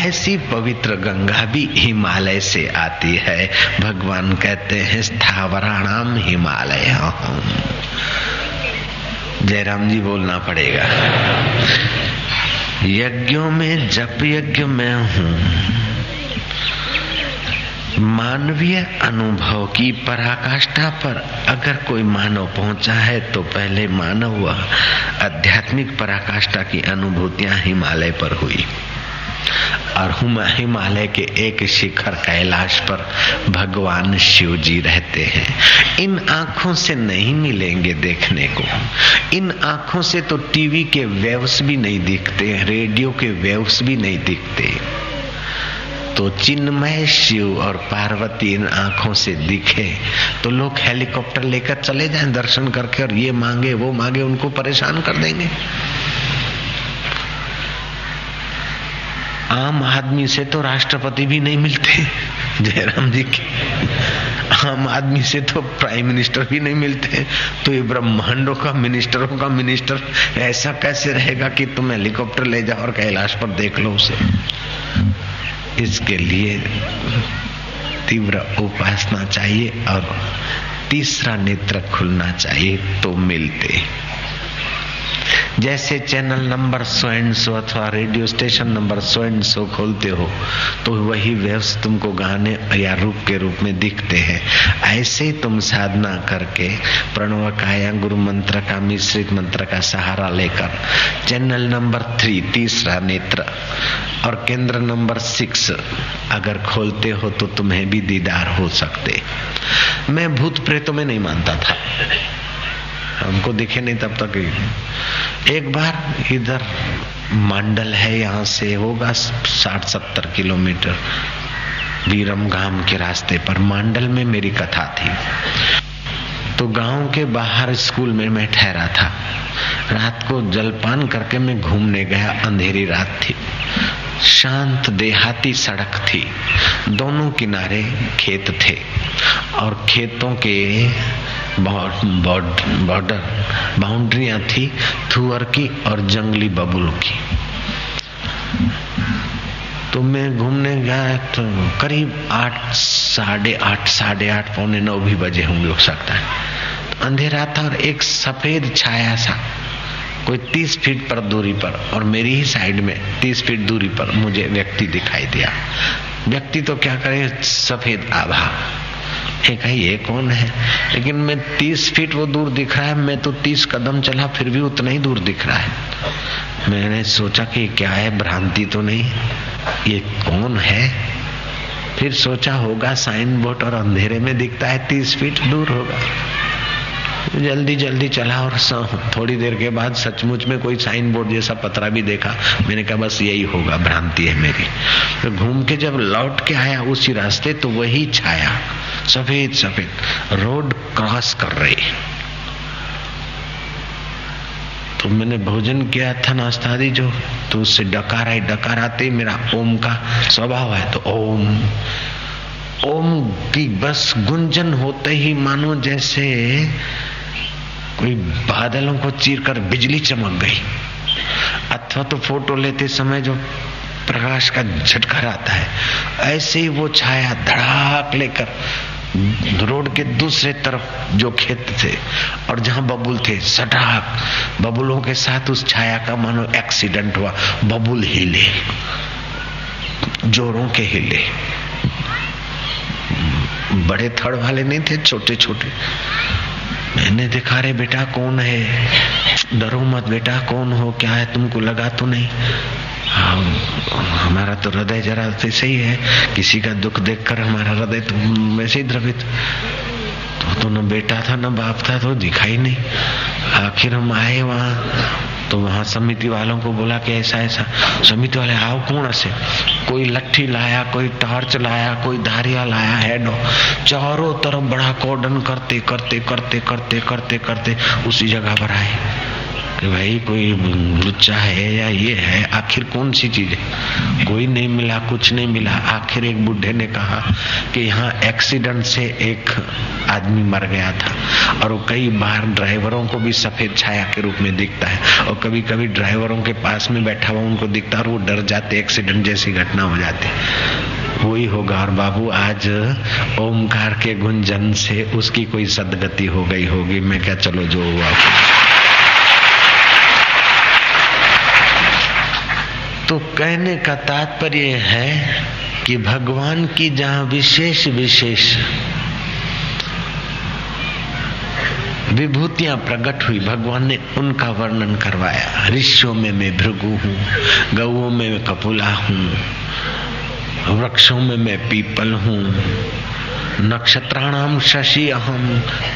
ऐसी पवित्र गंगा भी हिमालय से आती है। भगवान कहते हैं, स्थावराणाम हिमालय। जयराम जी, बोलना पड़ेगा। यज्ञों में, जप यज्ञ में हूँ। मानवीय अनुभव की पराकाष्ठा पर अगर कोई मानव पहुँचा है तो पहले मानव आध्यात्मिक पराकाष्ठा की अनुभूतियाँ हिमालय पर हुई। और हिमालय के एक शिखर कैलाश पर भगवान शिव जी रहते हैं। इन आँखों से नहीं मिलेंगे देखने को। इन आँखों से तो टीवी के वेव्स भी नहीं दिखते, रेडियो के वेव्स भी नहीं दिखते। तो चिन्मय शिव और पार्वती इन आँखों से दिखे तो लोग हेलीकॉप्टर लेकर चले जाएँ दर्शन करके और ये मांगे, वो मांगे, उनको परेशान कर देंगे। आम आदमी से तो राष्ट्रपति भी नहीं मिलते, जयराम जी के। आम आदमी से तो प्राइम मिनिस्टर भी नहीं मिलते तो ये ब्रह्मांडों का मिनिस्टरों का मिनिस्टर, ऐसा कैसे रहेगा कि तुम हेलीकॉप्टर ले जाओ और कैलाश पर देख लो उसे? इसके लिए तीव्र उपासना चाहिए और तीसरा नेत्र खुलना चाहिए तो मिलते। जैसे channel number so and so अथवा radio station number so and so खोलते हो तो वही वेव्स तुमको गाने या रूप के रूप में दिखते हैं। ऐसे तुम साधना करके प्रणव का या गुरु मंत्र का, मिश्रित मंत्र का सहारा लेकर चैनल नंबर थ्री, तीसरा नेत्र और केंद्र नंबर सिक्स अगर खोलते हो तो तुम्हें भी दीदार हो सकते। मैं भूत प्रेतों में नहीं मानता था। हमको दिखे नहीं तब तक एक बार इधर मंडल है, यहाँ से होगा साठ सत्तर किलोमीटर वीरम गाँव के रास्ते पर। मंडल में मेरी कथा थी। तो गाँव के बाहर स्कूल में मैं ठहरा था। रात को जलपान करके मैं घूमने गया, अंधेरी रात थी। शांत देहाती सड़क थी। दोनों किनारे खेत थे और खेतों के बॉर्डर, बाउंड्रियाँ थी थुअर की और जंगली बबुल की। तो मैं घूमने गया तो करीब आठ, साढ़े आठ साढ़े आठ, पौने नौ भी बजे होंगे हो सकता है अंधेरा था और एक सफ़ेद छाया सा। कोई तीस फीट पर दूरी पर और मेरी ही साइड में तीस फीट दूरी पर मुझे व्यक्ति दिखाई दिया। व्यक्ति तो क्या करे? सफ़ेद आभा। एक है ये कौन है? लेकिन मैं तीस फीट वो दूर दिख रहा है। मैं तो तीस कदम चला, फिर भी उतना ही दूर दिख रहा है। मैंने सोचा कि क्या है? भ्रांति तो नहीं। ये कौन है? फिर सोचा, होगा साइन बोर्ड और अंधेरे में दिखता है, तीस फीट दूर होगा। जल्दी जल्दी चला और थोड़ी देर के बाद सचमुच में कोई साइन बोर्ड जैसा पतरा भी देखा। मैंने कहा, बस यही होगा, भ्रांति है मेरी। तो घूम के जब लौट के आया उसी रास्ते तो वही छाया, सफ़ेद सफ़ेद रोड क्रॉस कर रही। तो मैंने भोजन किया था नाश्ता दी जो तो उससे डकार आई डकार आते मेरा ओम का स्वभाव है तो ओम। ओम की बस गुंजन होते ही मानो जैसे कोई बादलों को चीर कर बिजली चमक गई। अथवा तो फ़ोटो लेते समय जो प्रकाश का झटका आता है, ऐसे ही वो छाया धड़ाक लेकर रोड के दूसरे तरफ़ जो खेत थे और जहाँ बबुल थे, सटाक। बबुलों के साथ उस छाया का मानो एक्सीडेंट हुआ। बबुल हिले, जोरों के हिले। बड़े थड़ वाले नहीं थे छोटे छोटे मैंने देखा रे बेटा कौन है? डरो मत बेटा कौन हो क्या है तुमको लगा तो नहीं। हाँ, हमारा तो हृदय जरा सही ही है किसी का दुख देखकर हमारा हृदय तो वैसे ही द्रवित। तो, न बेटा था न बाप था तो दिखाई नहीं। आखिर हम आए वहाँ तो वहाँ समिति वालों को बोला कि ऐसा ऐसा। समिति वाले आओ कौन से कोई लट्ठी लाया कोई टॉर्च लाया कोई धारिया लाया हेडो चारों तरफ़ बड़ा कोडन करते करते करते करते करते करते उसी जगह पर आए। कि भाई, कोई लुच्चा है या ये है? आखिर कौन सी चीज़ है? कोई नहीं मिला, कुछ नहीं मिला। आखिर एक बुढ़े ने कहा कि यहाँ एक्सीडेंट से एक आदमी मर गया था और वो कई बार ड्राइवरों को भी सफ़ेद छाया के रूप में दिखता है और कभी कभी ड्राइवरों के पास में बैठा हुआ उनको दिखता और वो डर जाते एक्सीडेंट जैसी घटना हो जाती। वही होगा और बाबू, आज ओमकार के गुंजन से उसकी कोई सदगति हो गई होगी। मैं क्या, चलो जो हुआ। तो कहने का तात्पर्य है कि भगवान की जहाँ विशेष विशेष विभूतियाँ प्रकट हुई, भगवान ने उनका वर्णन करवाया। ऋषियों में मैं भृगु हूँ गऊ में मैं कपुला हूँ, वृक्षों में मैं पीपल हूँ नक्षत्राणाम शशि अहम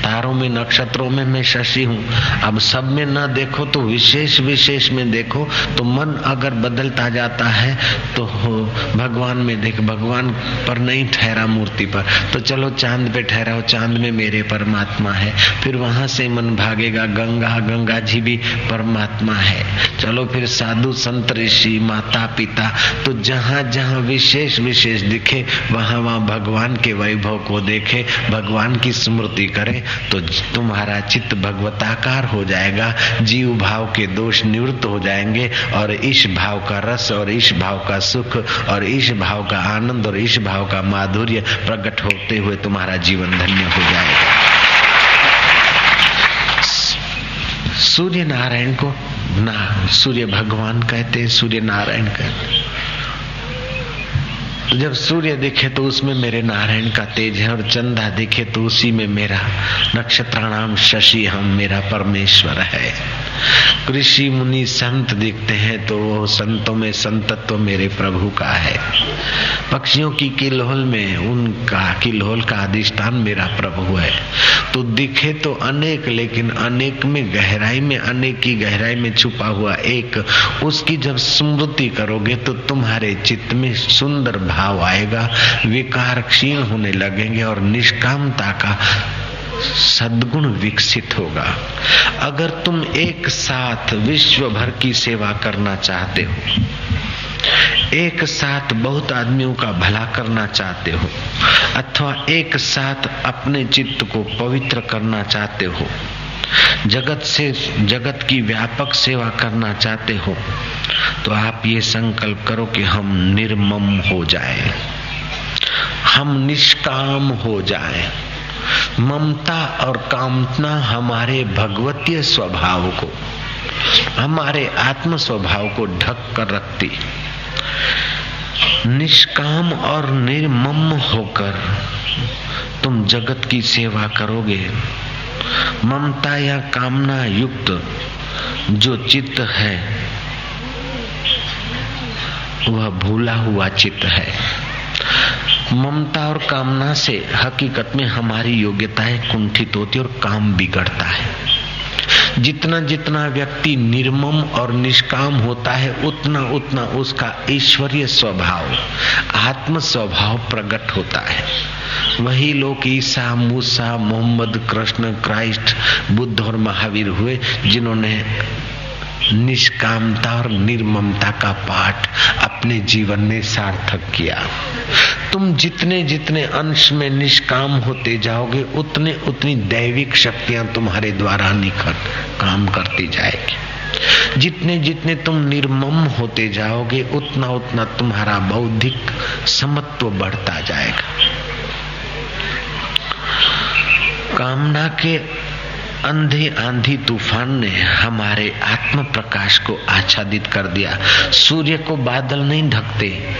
तारों में, नक्षत्रों में मैं शशि हूँ। अब सब में न देखो तो विशेष विशेष में देखो तो मन अगर बदलता जाता है तो भगवान में देख, भगवान पर नहीं ठहरा मूर्ति पर। तो चलो चाँद पे ठहराओ, चाँद में मेरे परमात्मा है। फिर वहाँ से मन भागेगा, गंगा गंगा जी भी परमात्मा है। चलो फिर साधु संत ऋषि माता पिता तो जहाँ जहाँ विशेष विशेष दिखे वहाँ वहाँ भगवान के वैभव को देखे, भगवान की स्मृति करे तो तुम्हारा चित्त भगवताकार हो जाएगा। जीव भाव के दोष निवृत्त हो जाएँगे, और इस भाव का रस, और इस भाव का सुख, और इस भाव का आनंद, और इस भाव का माधुर्य प्रकट होते हुए तुम्हारा जीवन धन्य हो जाएगा। सूर्य नारायण को ना, सूर्य भगवान कहते हैं, सूर्य नारायण कहते तो जब सूर्य दिखे तो उसमें मेरे नारायण का तेज है और चंदा दिखे तो उसी में मेरा नक्षत्राणाम शशि हम, मेरा परमेश्वर है। कृषि मुनि संत दिखते हैं तो वो संतों में संतत्व तो मेरे प्रभु का है। पक्षियों की किलोल में उनका किलोल का अधिष्ठान मेरा प्रभु है। तो दिखे तो अनेक, लेकिन अनेक में गहराई में, अनेक की गहराई में छुपा हुआ एक, उसकी जब स्मृति करोगे तो तुम्हारे चित्त में सुंदर भाव आएगा, विकार क्षीण होने लगेंगे और निष्कामता का सद्गुण विकसित होगा। अगर तुम एक साथ विश्व भर की सेवा करना चाहते हो, एक साथ बहुत आदमियों का भला करना चाहते हो, अथवा एक साथ अपने चित्त को पवित्र करना चाहते हो, जगत से, जगत की व्यापक सेवा करना चाहते हो तो आप ये संकल्प करो कि हम निर्मम हो जाए। हम निष्काम हो जाए। ममता और कामना हमारे भगवतीय स्वभाव को, हमारे आत्म स्वभाव को ढक कर रखती। निष्काम और निर्मम होकर तुम जगत की सेवा करोगे। ममता या कामना युक्त जो चित्त है, वह भूला हुआ चित्त है। ममता और कामना से हकीकत में हमारी योग्यताएँ कुंठित होती और काम बिगड़ता है। जितना जितना व्यक्ति निर्मम और निष्काम होता है, उतना उतना उसका ईश्वरीय स्वभाव आत्म स्वभाव प्रकट होता है। वही लोग ईसा, मूसा, मोहम्मद, कृष्ण, क्राइस्ट, बुद्ध और महावीर हुए, जिन्होंने निष्कामता और निर्ममता का पाठ अपने जीवन में सार्थक किया। तुम जितने जितने अंश में निष्काम होते जाओगे, उतने उतनी दैविक शक्तियाँ तुम्हारे द्वारा निकट काम करती जाएगी। जितने जितने तुम निर्मम होते जाओगे, उतना उतना तुम्हारा बौद्धिक समत्व बढ़ता जाएगा। कामना के अंधे आंधी तूफ़ान ने हमारे आत्म प्रकाश को आच्छादित कर दिया। सूर्य को बादल नहीं ढकते।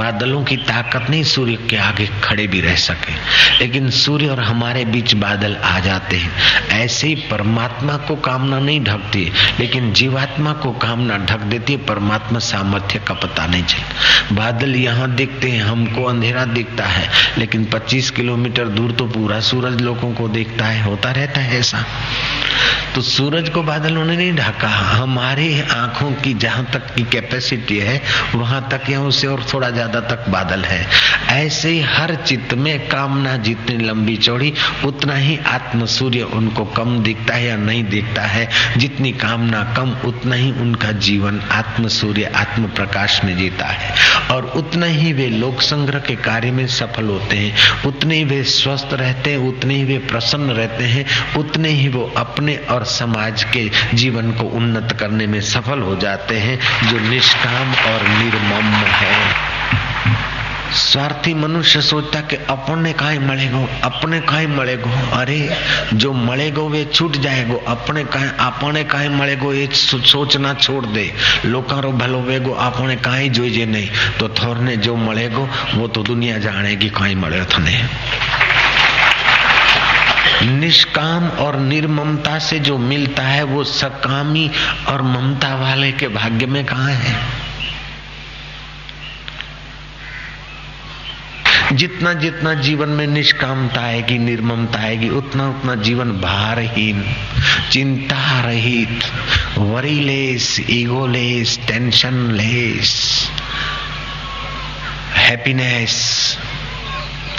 बादलों की ताकत नहीं, सूर्य के आगे खड़े भी रह सके। लेकिन सूर्य और हमारे बीच बादल आ जाते हैं। ऐसे ही परमात्मा को कामना नहीं ढकती, लेकिन जीवात्मा को कामना ढक देती है। परमात्मा सामर्थ्य का पता नहीं चलता। बादल यहाँ दिखते हैं, हमको अंधेरा दिखता है। लेकिन 25 किलोमीटर दूर तो पूरा सूरज लोगों को देखता है, होता रहता है ऐसा। तो सूरज को बादलों ने नहीं ढाका। हमारी आँखों की जहाँ तक की कैपेसिटी है, वहाँ तक या उससे और थोड़ा ज़्यादा तक बादल है। ऐसे ही हर चित्त में कामना जितनी लंबी चौड़ी, उतना ही आत्म सूर्य उनको कम दिखता है या नहीं दिखता है। जितनी कामना कम, उतना ही उनका जीवन आत्म सूर्य, आत्म प्रकाश में जीता है। और उतना ही वे लोक संग्रह के कार्य में सफल होते हैं। उतने ही वे स्वस्थ रहते हैं, उतने ही वे प्रसन्न रहते हैं, उतने ही वो अपने और समाज के जीवन को उन्नत करने में सफल हो जाते हैं, जो निष्काम और निर्मम है। स्वार्थी मनुष्य सोचता कि अपने का मलेगो अपने का मलेगो अरे, जो मलेगो वे छूट जाएगो अपने का अपने का मलेगो ये सोचना छोड़ दे। लोकारो भलो वेगो अपने का जोईजे नहीं। तो थोरने जो मलेगो वो तो दुनिया जानेगी कहीं मले थने। निष्काम और निर्ममता से जो मिलता है वो सकामी और ममता वाले के भाग्य में कहा है? जितना जितना जीवन में निष्कामता आएगी, निर्ममता आएगी, उतना उतना जीवन भारहीन चिंता रहित worryless, egoless tensionless happiness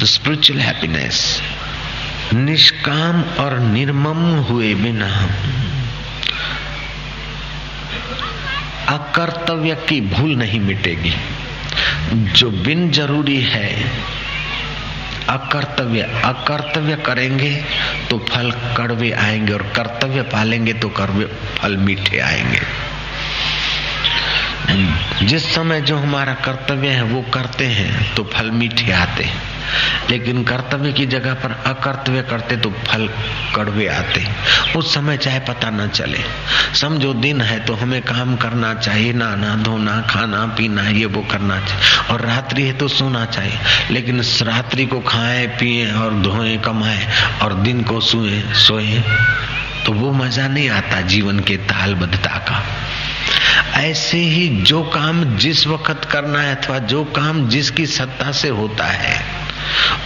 spiritual happiness निष्काम और निर्मम हुए बिना अकर्तव्य की भूल नहीं मिटेगी। जो बिन ज़रूरी है, अकर्तव्य अकर्तव्य करेंगे तो फल कड़वे आएँगे और कर्तव्य पालेंगे तो कड़वे फल मीठे आएँगे। जिस समय जो हमारा कर्तव्य है, वो करते हैं तो फल मीठे आते हैं। लेकिन कर्तव्य की जगह पर अकर्तव्य करते तो फल कड़वे आते उस समय चाहे पता न चले। समझो, दिन है तो हमें काम करना चाहिए, नहाना, धोना, खाना, पीना, ये वो करना चाहिए। और रात्रि है तो सोना चाहिए। लेकिन रात्रि को खाए, पिए और धोए, कमाए और दिन को सोए सोए तो वो मज़ा नहीं आता जीवन के तालबद्धता का। ऐसे ही जो काम जिस वक्त करना है अथवा जो काम जिसकी सत्ता से होता है,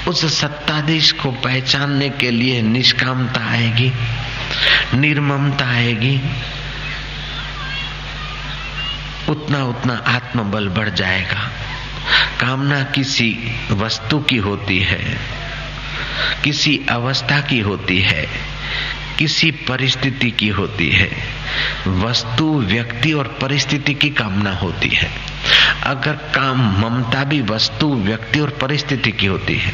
उस सत्ताधीश को पहचानने के लिए निष्कामता आएगी, निर्ममता आएगी। उतना उतना आत्मबल बढ़ जाएगा। कामना किसी वस्तु की होती है, किसी अवस्था की होती है किसी परिस्थिति की होती है। वस्तु, व्यक्ति और परिस्थिति की कामना होती है। अगर काम ममता भी वस्तु, व्यक्ति और परिस्थिति की होती है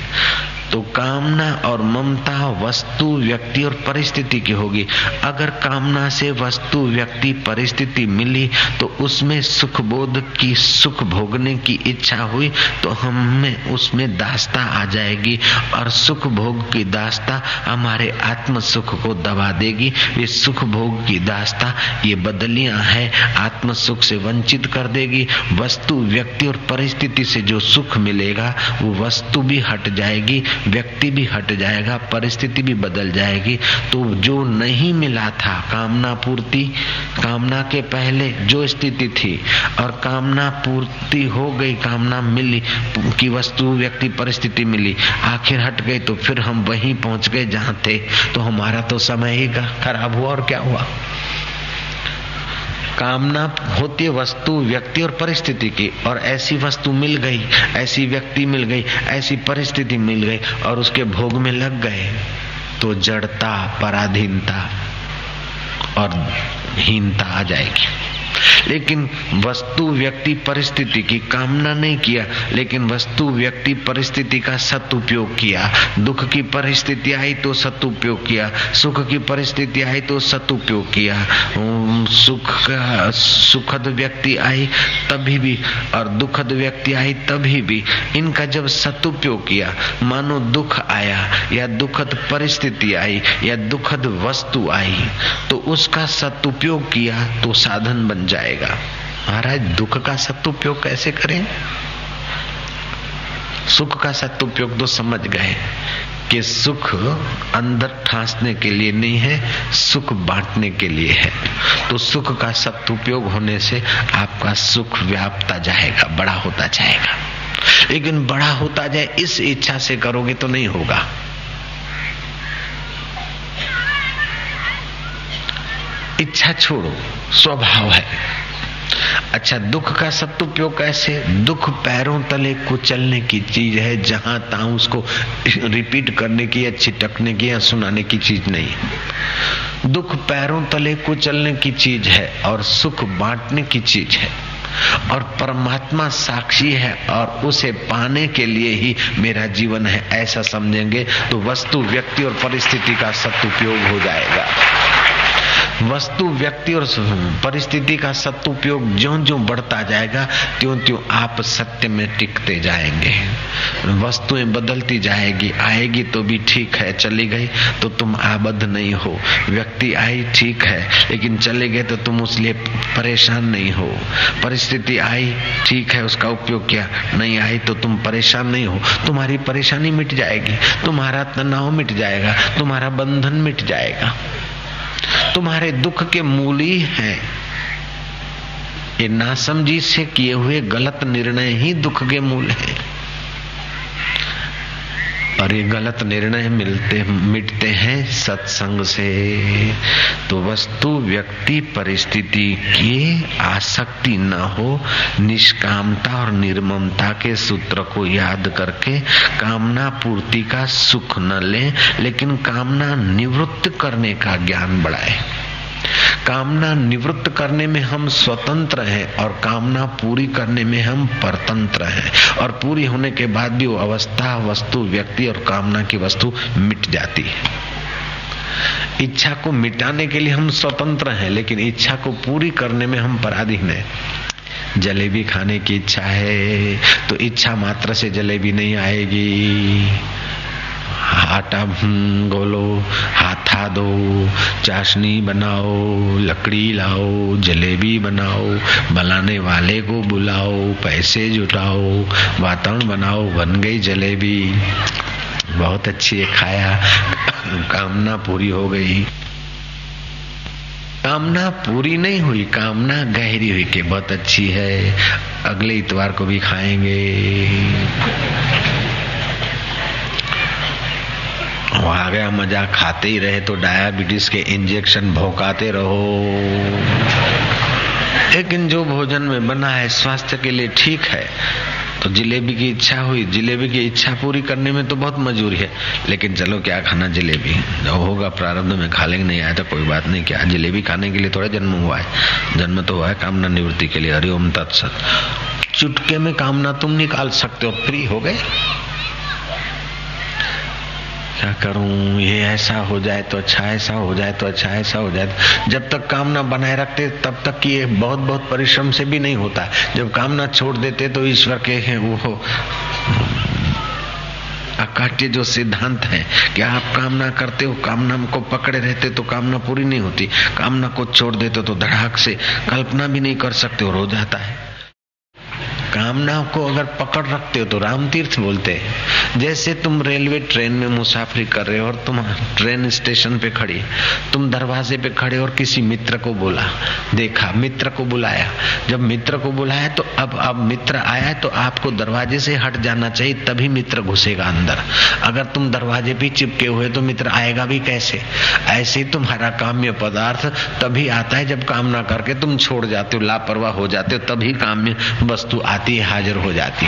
तो कामना और ममता वस्तु, व्यक्ति और परिस्थिति की होगी। अगर कामना से वस्तु, व्यक्ति, परिस्थिति मिली तो उसमें सुख बोध की, सुख भोगने की इच्छा हुई तो हमें उसमें दास्ता आ जाएगी और सुख भोग की दास्ता हमारे आत्म सुख को दबा देगी। ये सुख भोग की दास्ता, ये बदलियाँ है आत्म सुख से वंचित कर देगी। वस्तु, व्यक्ति और परिस्थिति से जो सुख मिलेगा, वो वस्तु भी हट जाएगी। व्यक्ति भी हट जाएगा, परिस्थिति भी बदल जाएगी। तो जो नहीं मिला था, कामना पूर्ति, कामना के पहले जो स्थिति थी, और कामना पूर्ति हो गई, कामना मिली, की वस्तु, व्यक्ति, परिस्थिति मिली, आखिर हट गई तो फिर हम वहीं पहुँच गए जहाँ थे। तो हमारा तो समय ही खराब हुआ, और क्या हुआ? कामना होती है वस्तु, व्यक्ति और परिस्थिति की। और ऐसी वस्तु मिल गई, ऐसी व्यक्ति मिल गई, ऐसी परिस्थिति मिल गई और उसके भोग में लग गए तो जड़ता, पराधीनता और हीनता आ जाएगी। लेकिन वस्तु व्यक्ति परिस्थिति की कामना नहीं किया, लेकिन वस्तु व्यक्ति परिस्थिति का सदुपयोग किया। दुख की परिस्थिति आई तो सदुपयोग किया, सुख की परिस्थिति आई तो सदुपयोग किया। सुख सुखद व्यक्ति आई तभी भी, और दुखद व्यक्ति आई तभी भी। इनका जब सदुपयोग किया, मानो दुख आया, या दुखद परिस्थिति आई, या दुखद वस्तु आई तो उसका सदुपयोग किया तो साधन बन जाएगा। महाराज, दुख का सदुपयोग कैसे करें? सुख का सदुपयोग तो समझ गए कि सुख अंदर ठांसने के लिए नहीं है, सुख बांटने के लिए है। तो सुख का सदुपयोग होने से आपका सुख व्यापता जाएगा, बड़ा होता जाएगा। लेकिन बड़ा होता जाए, इस इच्छा से करोगे तो नहीं होगा। इच्छा छोड़ो, स्वभाव है। अच्छा दुख का सदुपयोग कैसे? दुख पैरों तले कुचलने की चीज़ है, जहाँ तहां उसको रिपीट करने की या छिटकने की या सुनाने की चीज़ नहीं। दुख पैरों तले कुचलने की चीज़ है और सुख बांटने की चीज़ है। और परमात्मा साक्षी है और उसे पाने के लिए ही मेरा जीवन है, ऐसा समझेंगे तो वस्तु, व्यक्ति और परिस्थिति का सदुपयोग हो जाएगा। वस्तु, व्यक्ति और परिस्थिति का सदुपयोग ज्यो ज्यो बढ़ता जाएगा त्यों त्यों आप सत्य में टिकते जाएँगे। वस्तुएँ बदलती जाएगी, आएगी तो भी ठीक है, चली गई तो तुम आबद्ध नहीं हो। व्यक्ति आई ठीक है, लेकिन चले गए तो तुम उस परेशान नहीं हो। परिस्थिति आई, ठीक है, उसका उपयोग किया, नहीं आई तो तुम परेशान नहीं हो। तुम्हारी परेशानी मिट जाएगी, तुम्हारा तनाव मिट जाएगा, तुम्हारा बंधन मिट जाएगा। तुम्हारे दुख के मूल ही। है ये नासमझी से किए हुए गलत निर्णय ही दुख के मूल है। और ये गलत निर्णय मिलते, मिटते हैं सत्संग से। तो वस्तु व्यक्ति परिस्थिति की आसक्ति न हो, निष्कामता और निर्ममता के सूत्र को याद करके कामना पूर्ति का सुख न लें, लेकिन कामना निवृत्त करने का ज्ञान बढ़ाए। कामना निवृत्त करने में हम स्वतंत्र हैं और कामना पूरी करने में हम परतंत्र हैं। और पूरी होने के बाद भी वो अवस्था, वस्तु, व्यक्ति और कामना की वस्तु मिट जाती है। इच्छा को मिटाने के लिए हम स्वतंत्र हैं, लेकिन इच्छा को पूरी करने में हम पराधीन हैं। जलेबी खाने की इच्छा है तो इच्छा मात्र से जलेबी नहीं आएगी। आटा गोलो, हाथा दो, चाशनी बनाओ, लकड़ी लाओ, जलेबी बनाओ, बनाने वाले को बुलाओ, पैसे जुटाओ, वातावरण बनाओ, बन गई जलेबी। बहुत अच्छी है खाया। कामना पूरी हो गई। कामना पूरी नहीं हुई, कामना गहरी हुई कि बहुत अच्छी है। अगले इतवार को भी खाएँगे। आ गया मज़ा खाते ही रहे तो डायबिटीज़ के इंजेक्शन भोकाते रहो। लेकिन जो भोजन में बना है, स्वास्थ्य के लिए ठीक है। तो जिलेबी की इच्छा हुई। जिलेबी की इच्छा पूरी करने में तो बहुत मजबूरी है। लेकिन चलो, क्या खाना जिलेबी? होगा प्रारंभ में खा लेंगे, नहीं आया तो कोई बात नहीं। क्या जिलेबी खाने के लिए थोड़ा जन्म हुआ है? जन्म तो हुआ है कामना निवृत्ति के लिए। हरिओम तत्सत। चुटके में कामना तुम निकाल सकते हो। फ्री हो गए? क्या करूँ? ये ऐसा हो जाए तो अच्छा ऐसा हो जाए तो अच्छा ऐसा हो जाए तो जब तक कामना बनाए रखते, तब तक ये बहुत बहुत परिश्रम से भी नहीं होता। जब कामना छोड़ देते तो ईश्वर के हैं वो। अकाट्य जो सिद्धांत है कि आप कामना करते हो, कामना को पकड़े रहते तो कामना पूरी नहीं होती। कामना को छोड़ देते तो धड़ाक से कल्पना भी नहीं कर सकते हो जाता है। कामना को अगर पकड़ रखते हो तो राम तीर्थ बोलते हैं। जैसे तुम रेलवे ट्रेन में मुसाफरी कर रहे हो और तुम ट्रेन स्टेशन पे खड़ी, तुम दरवाजे पे खड़े और किसी मित्र को बोला, देखा, मित्र को बुलाया। जब मित्र को बुलाया तो अब अब मित्र आया तो आपको दरवाजे से हट जाना चाहिए, तभी मित्र घुसेगा अंदर। अगर तुम दरवाजे पे चिपके हुए तो मित्र आएगा भी कैसे? ऐसे ही तुम्हारा काम्य पदार्थ तभी आता है जब काम ना करके तुम छोड़ जाते हो, लापरवाह हो जाते हो, तभी काम्य वस्तु आती है, हाजिर हो जाती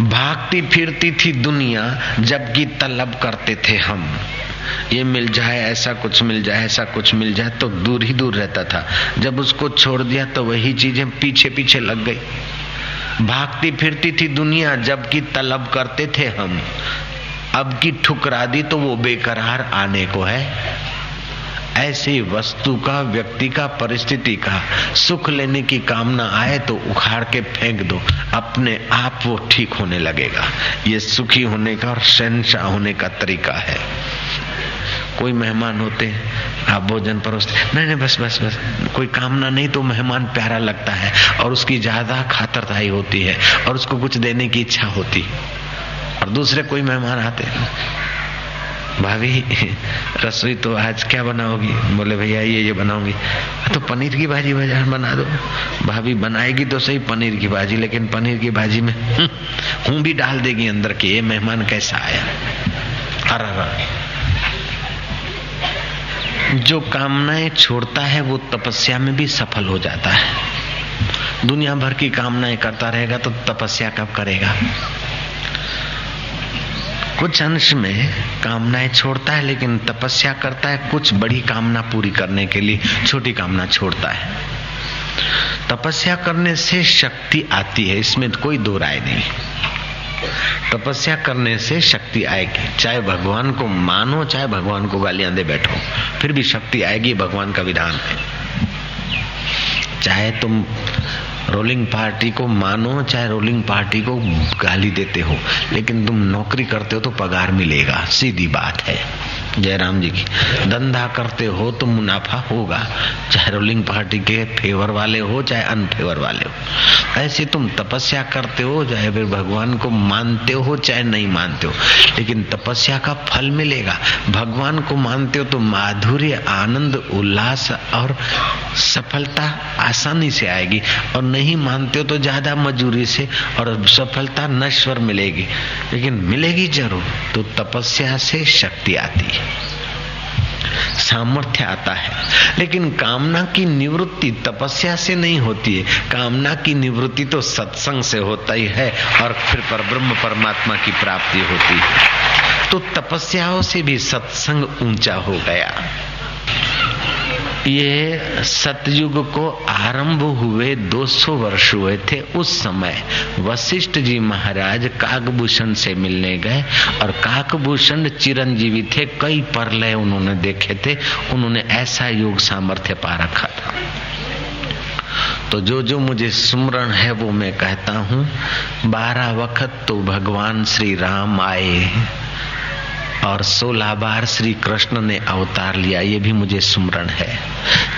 भागती फिरती थी दुनिया, जबकि तलब करते थे हम। ये मिल जाए, ऐसा कुछ मिल जाए, ऐसा कुछ मिल जाए तो दूर ही दूर रहता था। जब उसको छोड़ दिया तो वही चीज़ें पीछे पीछे लग गई। भागती फिरती थी दुनिया, जबकि तलब करते थे हम। अब की ठुकरा दी तो वो बेकरार आने को है। ऐसी वस्तु का, व्यक्ति का, परिस्थिति का सुख लेने की कामना आए तो उखाड़ के फेंक दो। अपने आप वो ठीक होने लगेगा। ये सुखी होने का और शहनशाह होने का तरीका है। कोई मेहमान होते, आप भोजन परोसते, नहीं नहीं, बस बस बस, कोई कामना नहीं तो मेहमान प्यारा लगता है और उसकी ज़्यादा खातरदाई होती है और उसको कुछ देने की इच्छा होती। और दूसरे कोई मेहमान आते भाभी रसोई तो आज क्या बनाओगी? बोले भैया ये ये बनाऊँगी। तो पनीर की भाजी बाज़ार बना दो। भाभी बनाएगी तो सही पनीर की भाजी लेकिन पनीर की भाजी में हूँ हम्म, भी डाल देगी अंदर के ये मेहमान कैसा आया? अरे। जो कामनाएँ छोड़ता है वो तपस्या में भी सफल हो जाता है। दुनिया भर की कामनाएँ करता रहेगा तो तपस्या कब करेगा? कुछ अंश में कामनाएँ छोड़ता है, लेकिन तपस्या करता है कुछ बड़ी कामना पूरी करने के लिए, छोटी कामना छोड़ता है। तपस्या करने से शक्ति आती है, इसमें कोई दो राय नहीं। तपस्या करने से शक्ति आएगी, चाहे भगवान को मानो, चाहे भगवान को गालियाँ दे बैठो, फिर भी शक्ति आएगी, भगवान का विधान है। चाहे तुम रोलिंग पार्टी को मानो, चाहे रोलिंग पार्टी को गाली देते हो, लेकिन तुम नौकरी करते हो तो पगार मिलेगा, सीधी बात है। जयराम जी की। धंधा करते हो तो मुनाफा होगा। चाहे रोलिंग पार्टी के फेवर वाले हो, चाहे अनफेवर वाले हो। ऐसे तुम तपस्या करते हो, चाहे फिर भगवान को मानते हो, चाहे नहीं मानते हो। लेकिन तपस्या का फल मिलेगा। भगवान को मानते हो तो माधुर्य, आनंद, उल्लास और सफलता आसानी से आएगी। और नहीं मानते हो तो ज़्यादा मजूरी से और सफलता नश्वर मिलेगी। लेकिन मिलेगी ज़रूर तो तपस्या से शक्ति आती है। सामर्थ्य आता है। लेकिन कामना की निवृत्ति तपस्या से नहीं होती है। कामना की निवृत्ति तो सत्संग से होता ही है और फिर पर ब्रह्म परमात्मा की प्राप्ति होती है। तो तपस्याओं से भी सत्संग ऊँचा हो गया। ये सतयुग को आरंभ हुए 200 वर्ष हुए थे उस समय। वशिष्ठ जी महाराज काकभूषण से मिलने गए और काकभूषण चिरंजीवी थे, कई परलय उन्होंने देखे थे, उन्होंने ऐसा योग सामर्थ्य पा रखा था। तो जो जो मुझे सुमरण है वो मैं कहता हूँ, बारह वक्त तो भगवान श्री राम आए और सोलह बार श्री कृष्ण ने अवतार लिया। ये भी मुझे सुमरण है।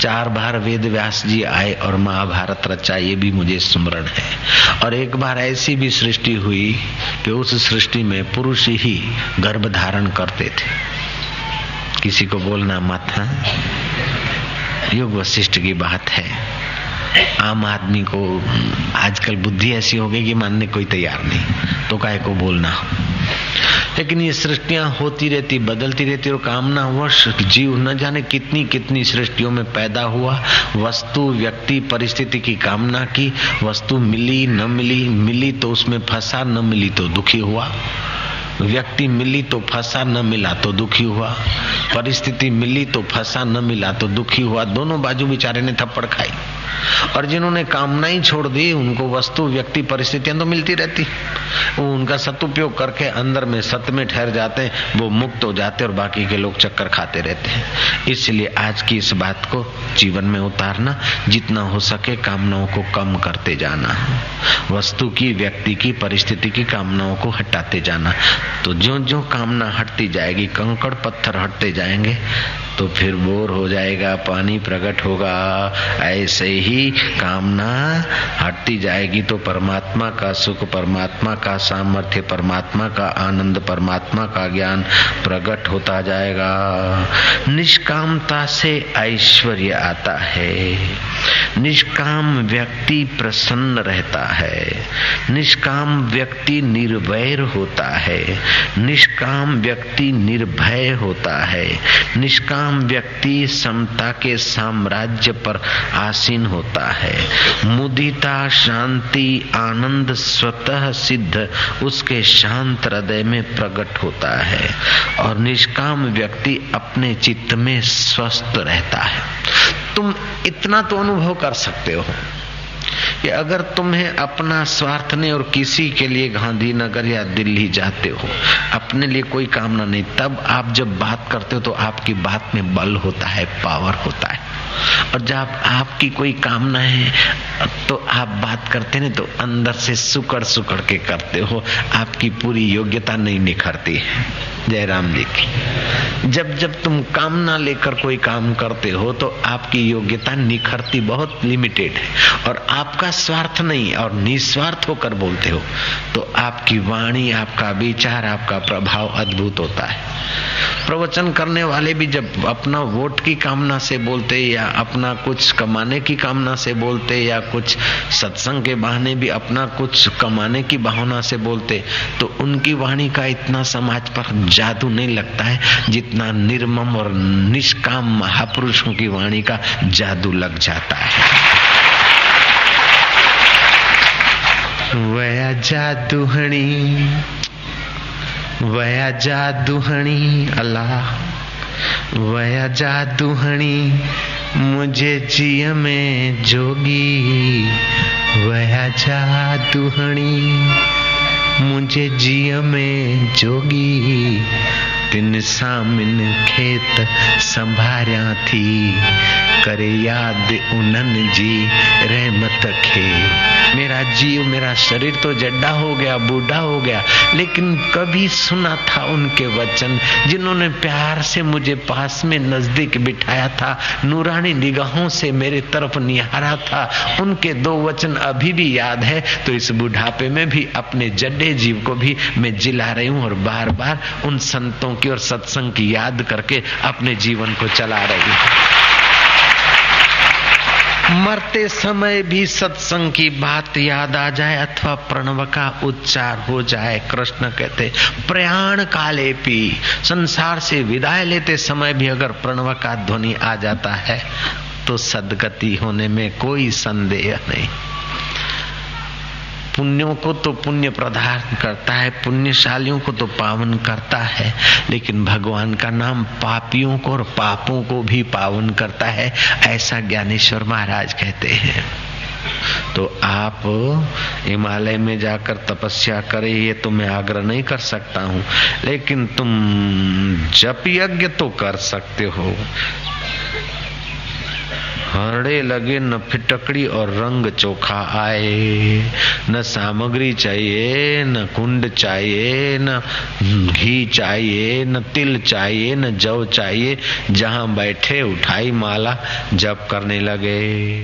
चार बार वेद व्यास जी आए और महाभारत रचा, ये भी मुझे सुमरण है। और एक बार ऐसी भी सृष्टि हुई कि उस सृष्टि में पुरुष ही गर्भ धारण करते थे। किसी को बोलना मत, है? युग वशिष्ठ की बात है। आम आदमी को आजकल बुद्धि ऐसी हो गई कि मानने कोई तैयार नहीं। तो काय को बोलना? लेकिन ये सृष्टियाँ होती रहती, बदलती रहती और कामना वश जीव न जाने कितनी कितनी सृष्टियों में पैदा हुआ। वस्तु, व्यक्ति, परिस्थिति की कामना की। वस्तु मिली, न मिली मिली तो उसमें फंसा, न मिली तो दुखी हुआ। व्यक्ति मिली तो फंसा न मिला तो दुखी हुआ। परिस्थिति मिली तो फंसा न मिला तो दुखी हुआ। दोनों बाजू बेचारे ने थप्पड़ खाई। और जिन्होंने कामना ही छोड़ दी, उनको वस्तु, व्यक्ति, परिस्थितियाँ तो मिलती रहती। वो उनका सदुपयोग करके अंदर में सत में ठहर जाते हैं, वो मुक्त हो जाते और बाकी के लोग चक्कर खाते रहते हैं। इसलिए आज की इस बात को जीवन में उतारना, जितना हो सके कामनाओं को कम करते जाना। वस्तु की, व्यक्ति की, परिस्थिति की कामनाओं को हटाते जाना। तो जो जो कामना हटती जाएगी, कंकड़ पत्थर हटते जाएँगे तो फिर बोर हो जाएगा, पानी प्रकट होगा। ऐसे ही कामना हटती जाएगी तो परमात्मा का सुख, परमात्मा का सामर्थ्य, परमात्मा का आनंद, परमात्मा का ज्ञान प्रकट होता जाएगा। निष्कामता से ऐश्वर्य आता है। निष्काम व्यक्ति प्रसन्न रहता है। निष्काम व्यक्ति निर्वैर होता है। निष्काम व्यक्ति निर्भय होता है। निष्काम व्यक्ति समता के साम्राज्य पर आसीन होता है। मुदिता, शांति, आनंद स्वतः सिद्ध उसके शांत हृदय में प्रकट होता है और निष्काम व्यक्ति अपने चित्त में स्वस्थ रहता है। तुम इतना तो अनुभव कर सकते हो। कि अगर तुम्हें अपना स्वार्थ नहीं और किसी के लिए गांधीनगर या दिल्ली जाते हो, अपने लिए कोई कामना नहीं, तब आप जब बात करते हो तो आपकी बात में बल होता है, पावर होता है। और जब आपकी कोई कामना है तो आप बात करते नहीं तो अंदर से सुकड़ सुकड़ के करते हो, आपकी पूरी योग्यता नहीं निखरती है। जयराम जी की। जब जब तुम कामना लेकर कोई काम करते हो तो आपकी योग्यता निखरती बहुत लिमिटेड है। और आपका स्वार्थ नहीं, और निस्वार्थ होकर बोलते हो तो आपकी वाणी, आपका विचार, आपका प्रभाव अद्भुत होता है। प्रवचन करने वाले भी जब अपना वोट की कामना से बोलते, या अपना कुछ कमाने की कामना से बोलते, या कुछ सत्संग के बहाने भी अपना कुछ कमाने की भावना से बोलते तो उनकी वाणी का इतना समाज पर जादू नहीं लगता है, जितना निर्मम और निष्काम महापुरुषों की वाणी का जादू लग जाता है। वया जादूहणी वया जादूहणी, अल्लाह, वया जादूहणी, मुझे जिय में जोगी, वया जादूहणी। मुझे जिय में जोगी। तिन सामिन खेत संभारिया थी। करे याद उनन जी, रहमत खे। मेरा जीव, मेरा शरीर तो जड्डा हो गया, बूढ़ा हो गया, लेकिन कभी सुना था उनके वचन, जिन्होंने प्यार से मुझे पास में नज़दीक बिठाया था, नूरानी निगाहों से मेरे तरफ़ निहारा था। उनके दो वचन अभी भी याद है तो इस बुढ़ापे में भी, अपने जड्डे जीव को भी मैं जिला रही हूँ और बार बार उन संतों की और सत्संग की याद करके अपने जीवन को चला रही हूँ। मरते समय भी सत्संग की बात याद आ जाए अथवा प्रणव का उच्चार हो जाए, कृष्ण कहते, प्रयाण काले पी, संसार से विदाई लेते समय भी अगर प्रणव का ध्वनि आ जाता है तो सदगति होने में कोई संदेह नहीं। पुण्यों को तो पुण्य प्रदान करता है, पुण्यशालियों को तो पावन करता है, लेकिन भगवान का नाम पापियों को और पापों को भी पावन करता है, ऐसा ज्ञानेश्वर महाराज कहते हैं। तो आप हिमालय में जाकर तपस्या करें, ये तो मैं आग्रह नहीं कर सकता हूँ, लेकिन तुम जप यज्ञ तो कर सकते हो। हरड़े लगे न फिटकड़ी और रंग चोखा आए। न सामग्री चाहिए, न कुंड चाहिए, न घी चाहिए, न तिल चाहिए, न जव चाहिए। जहाँ बैठे उठाई माला, जप करने लगे।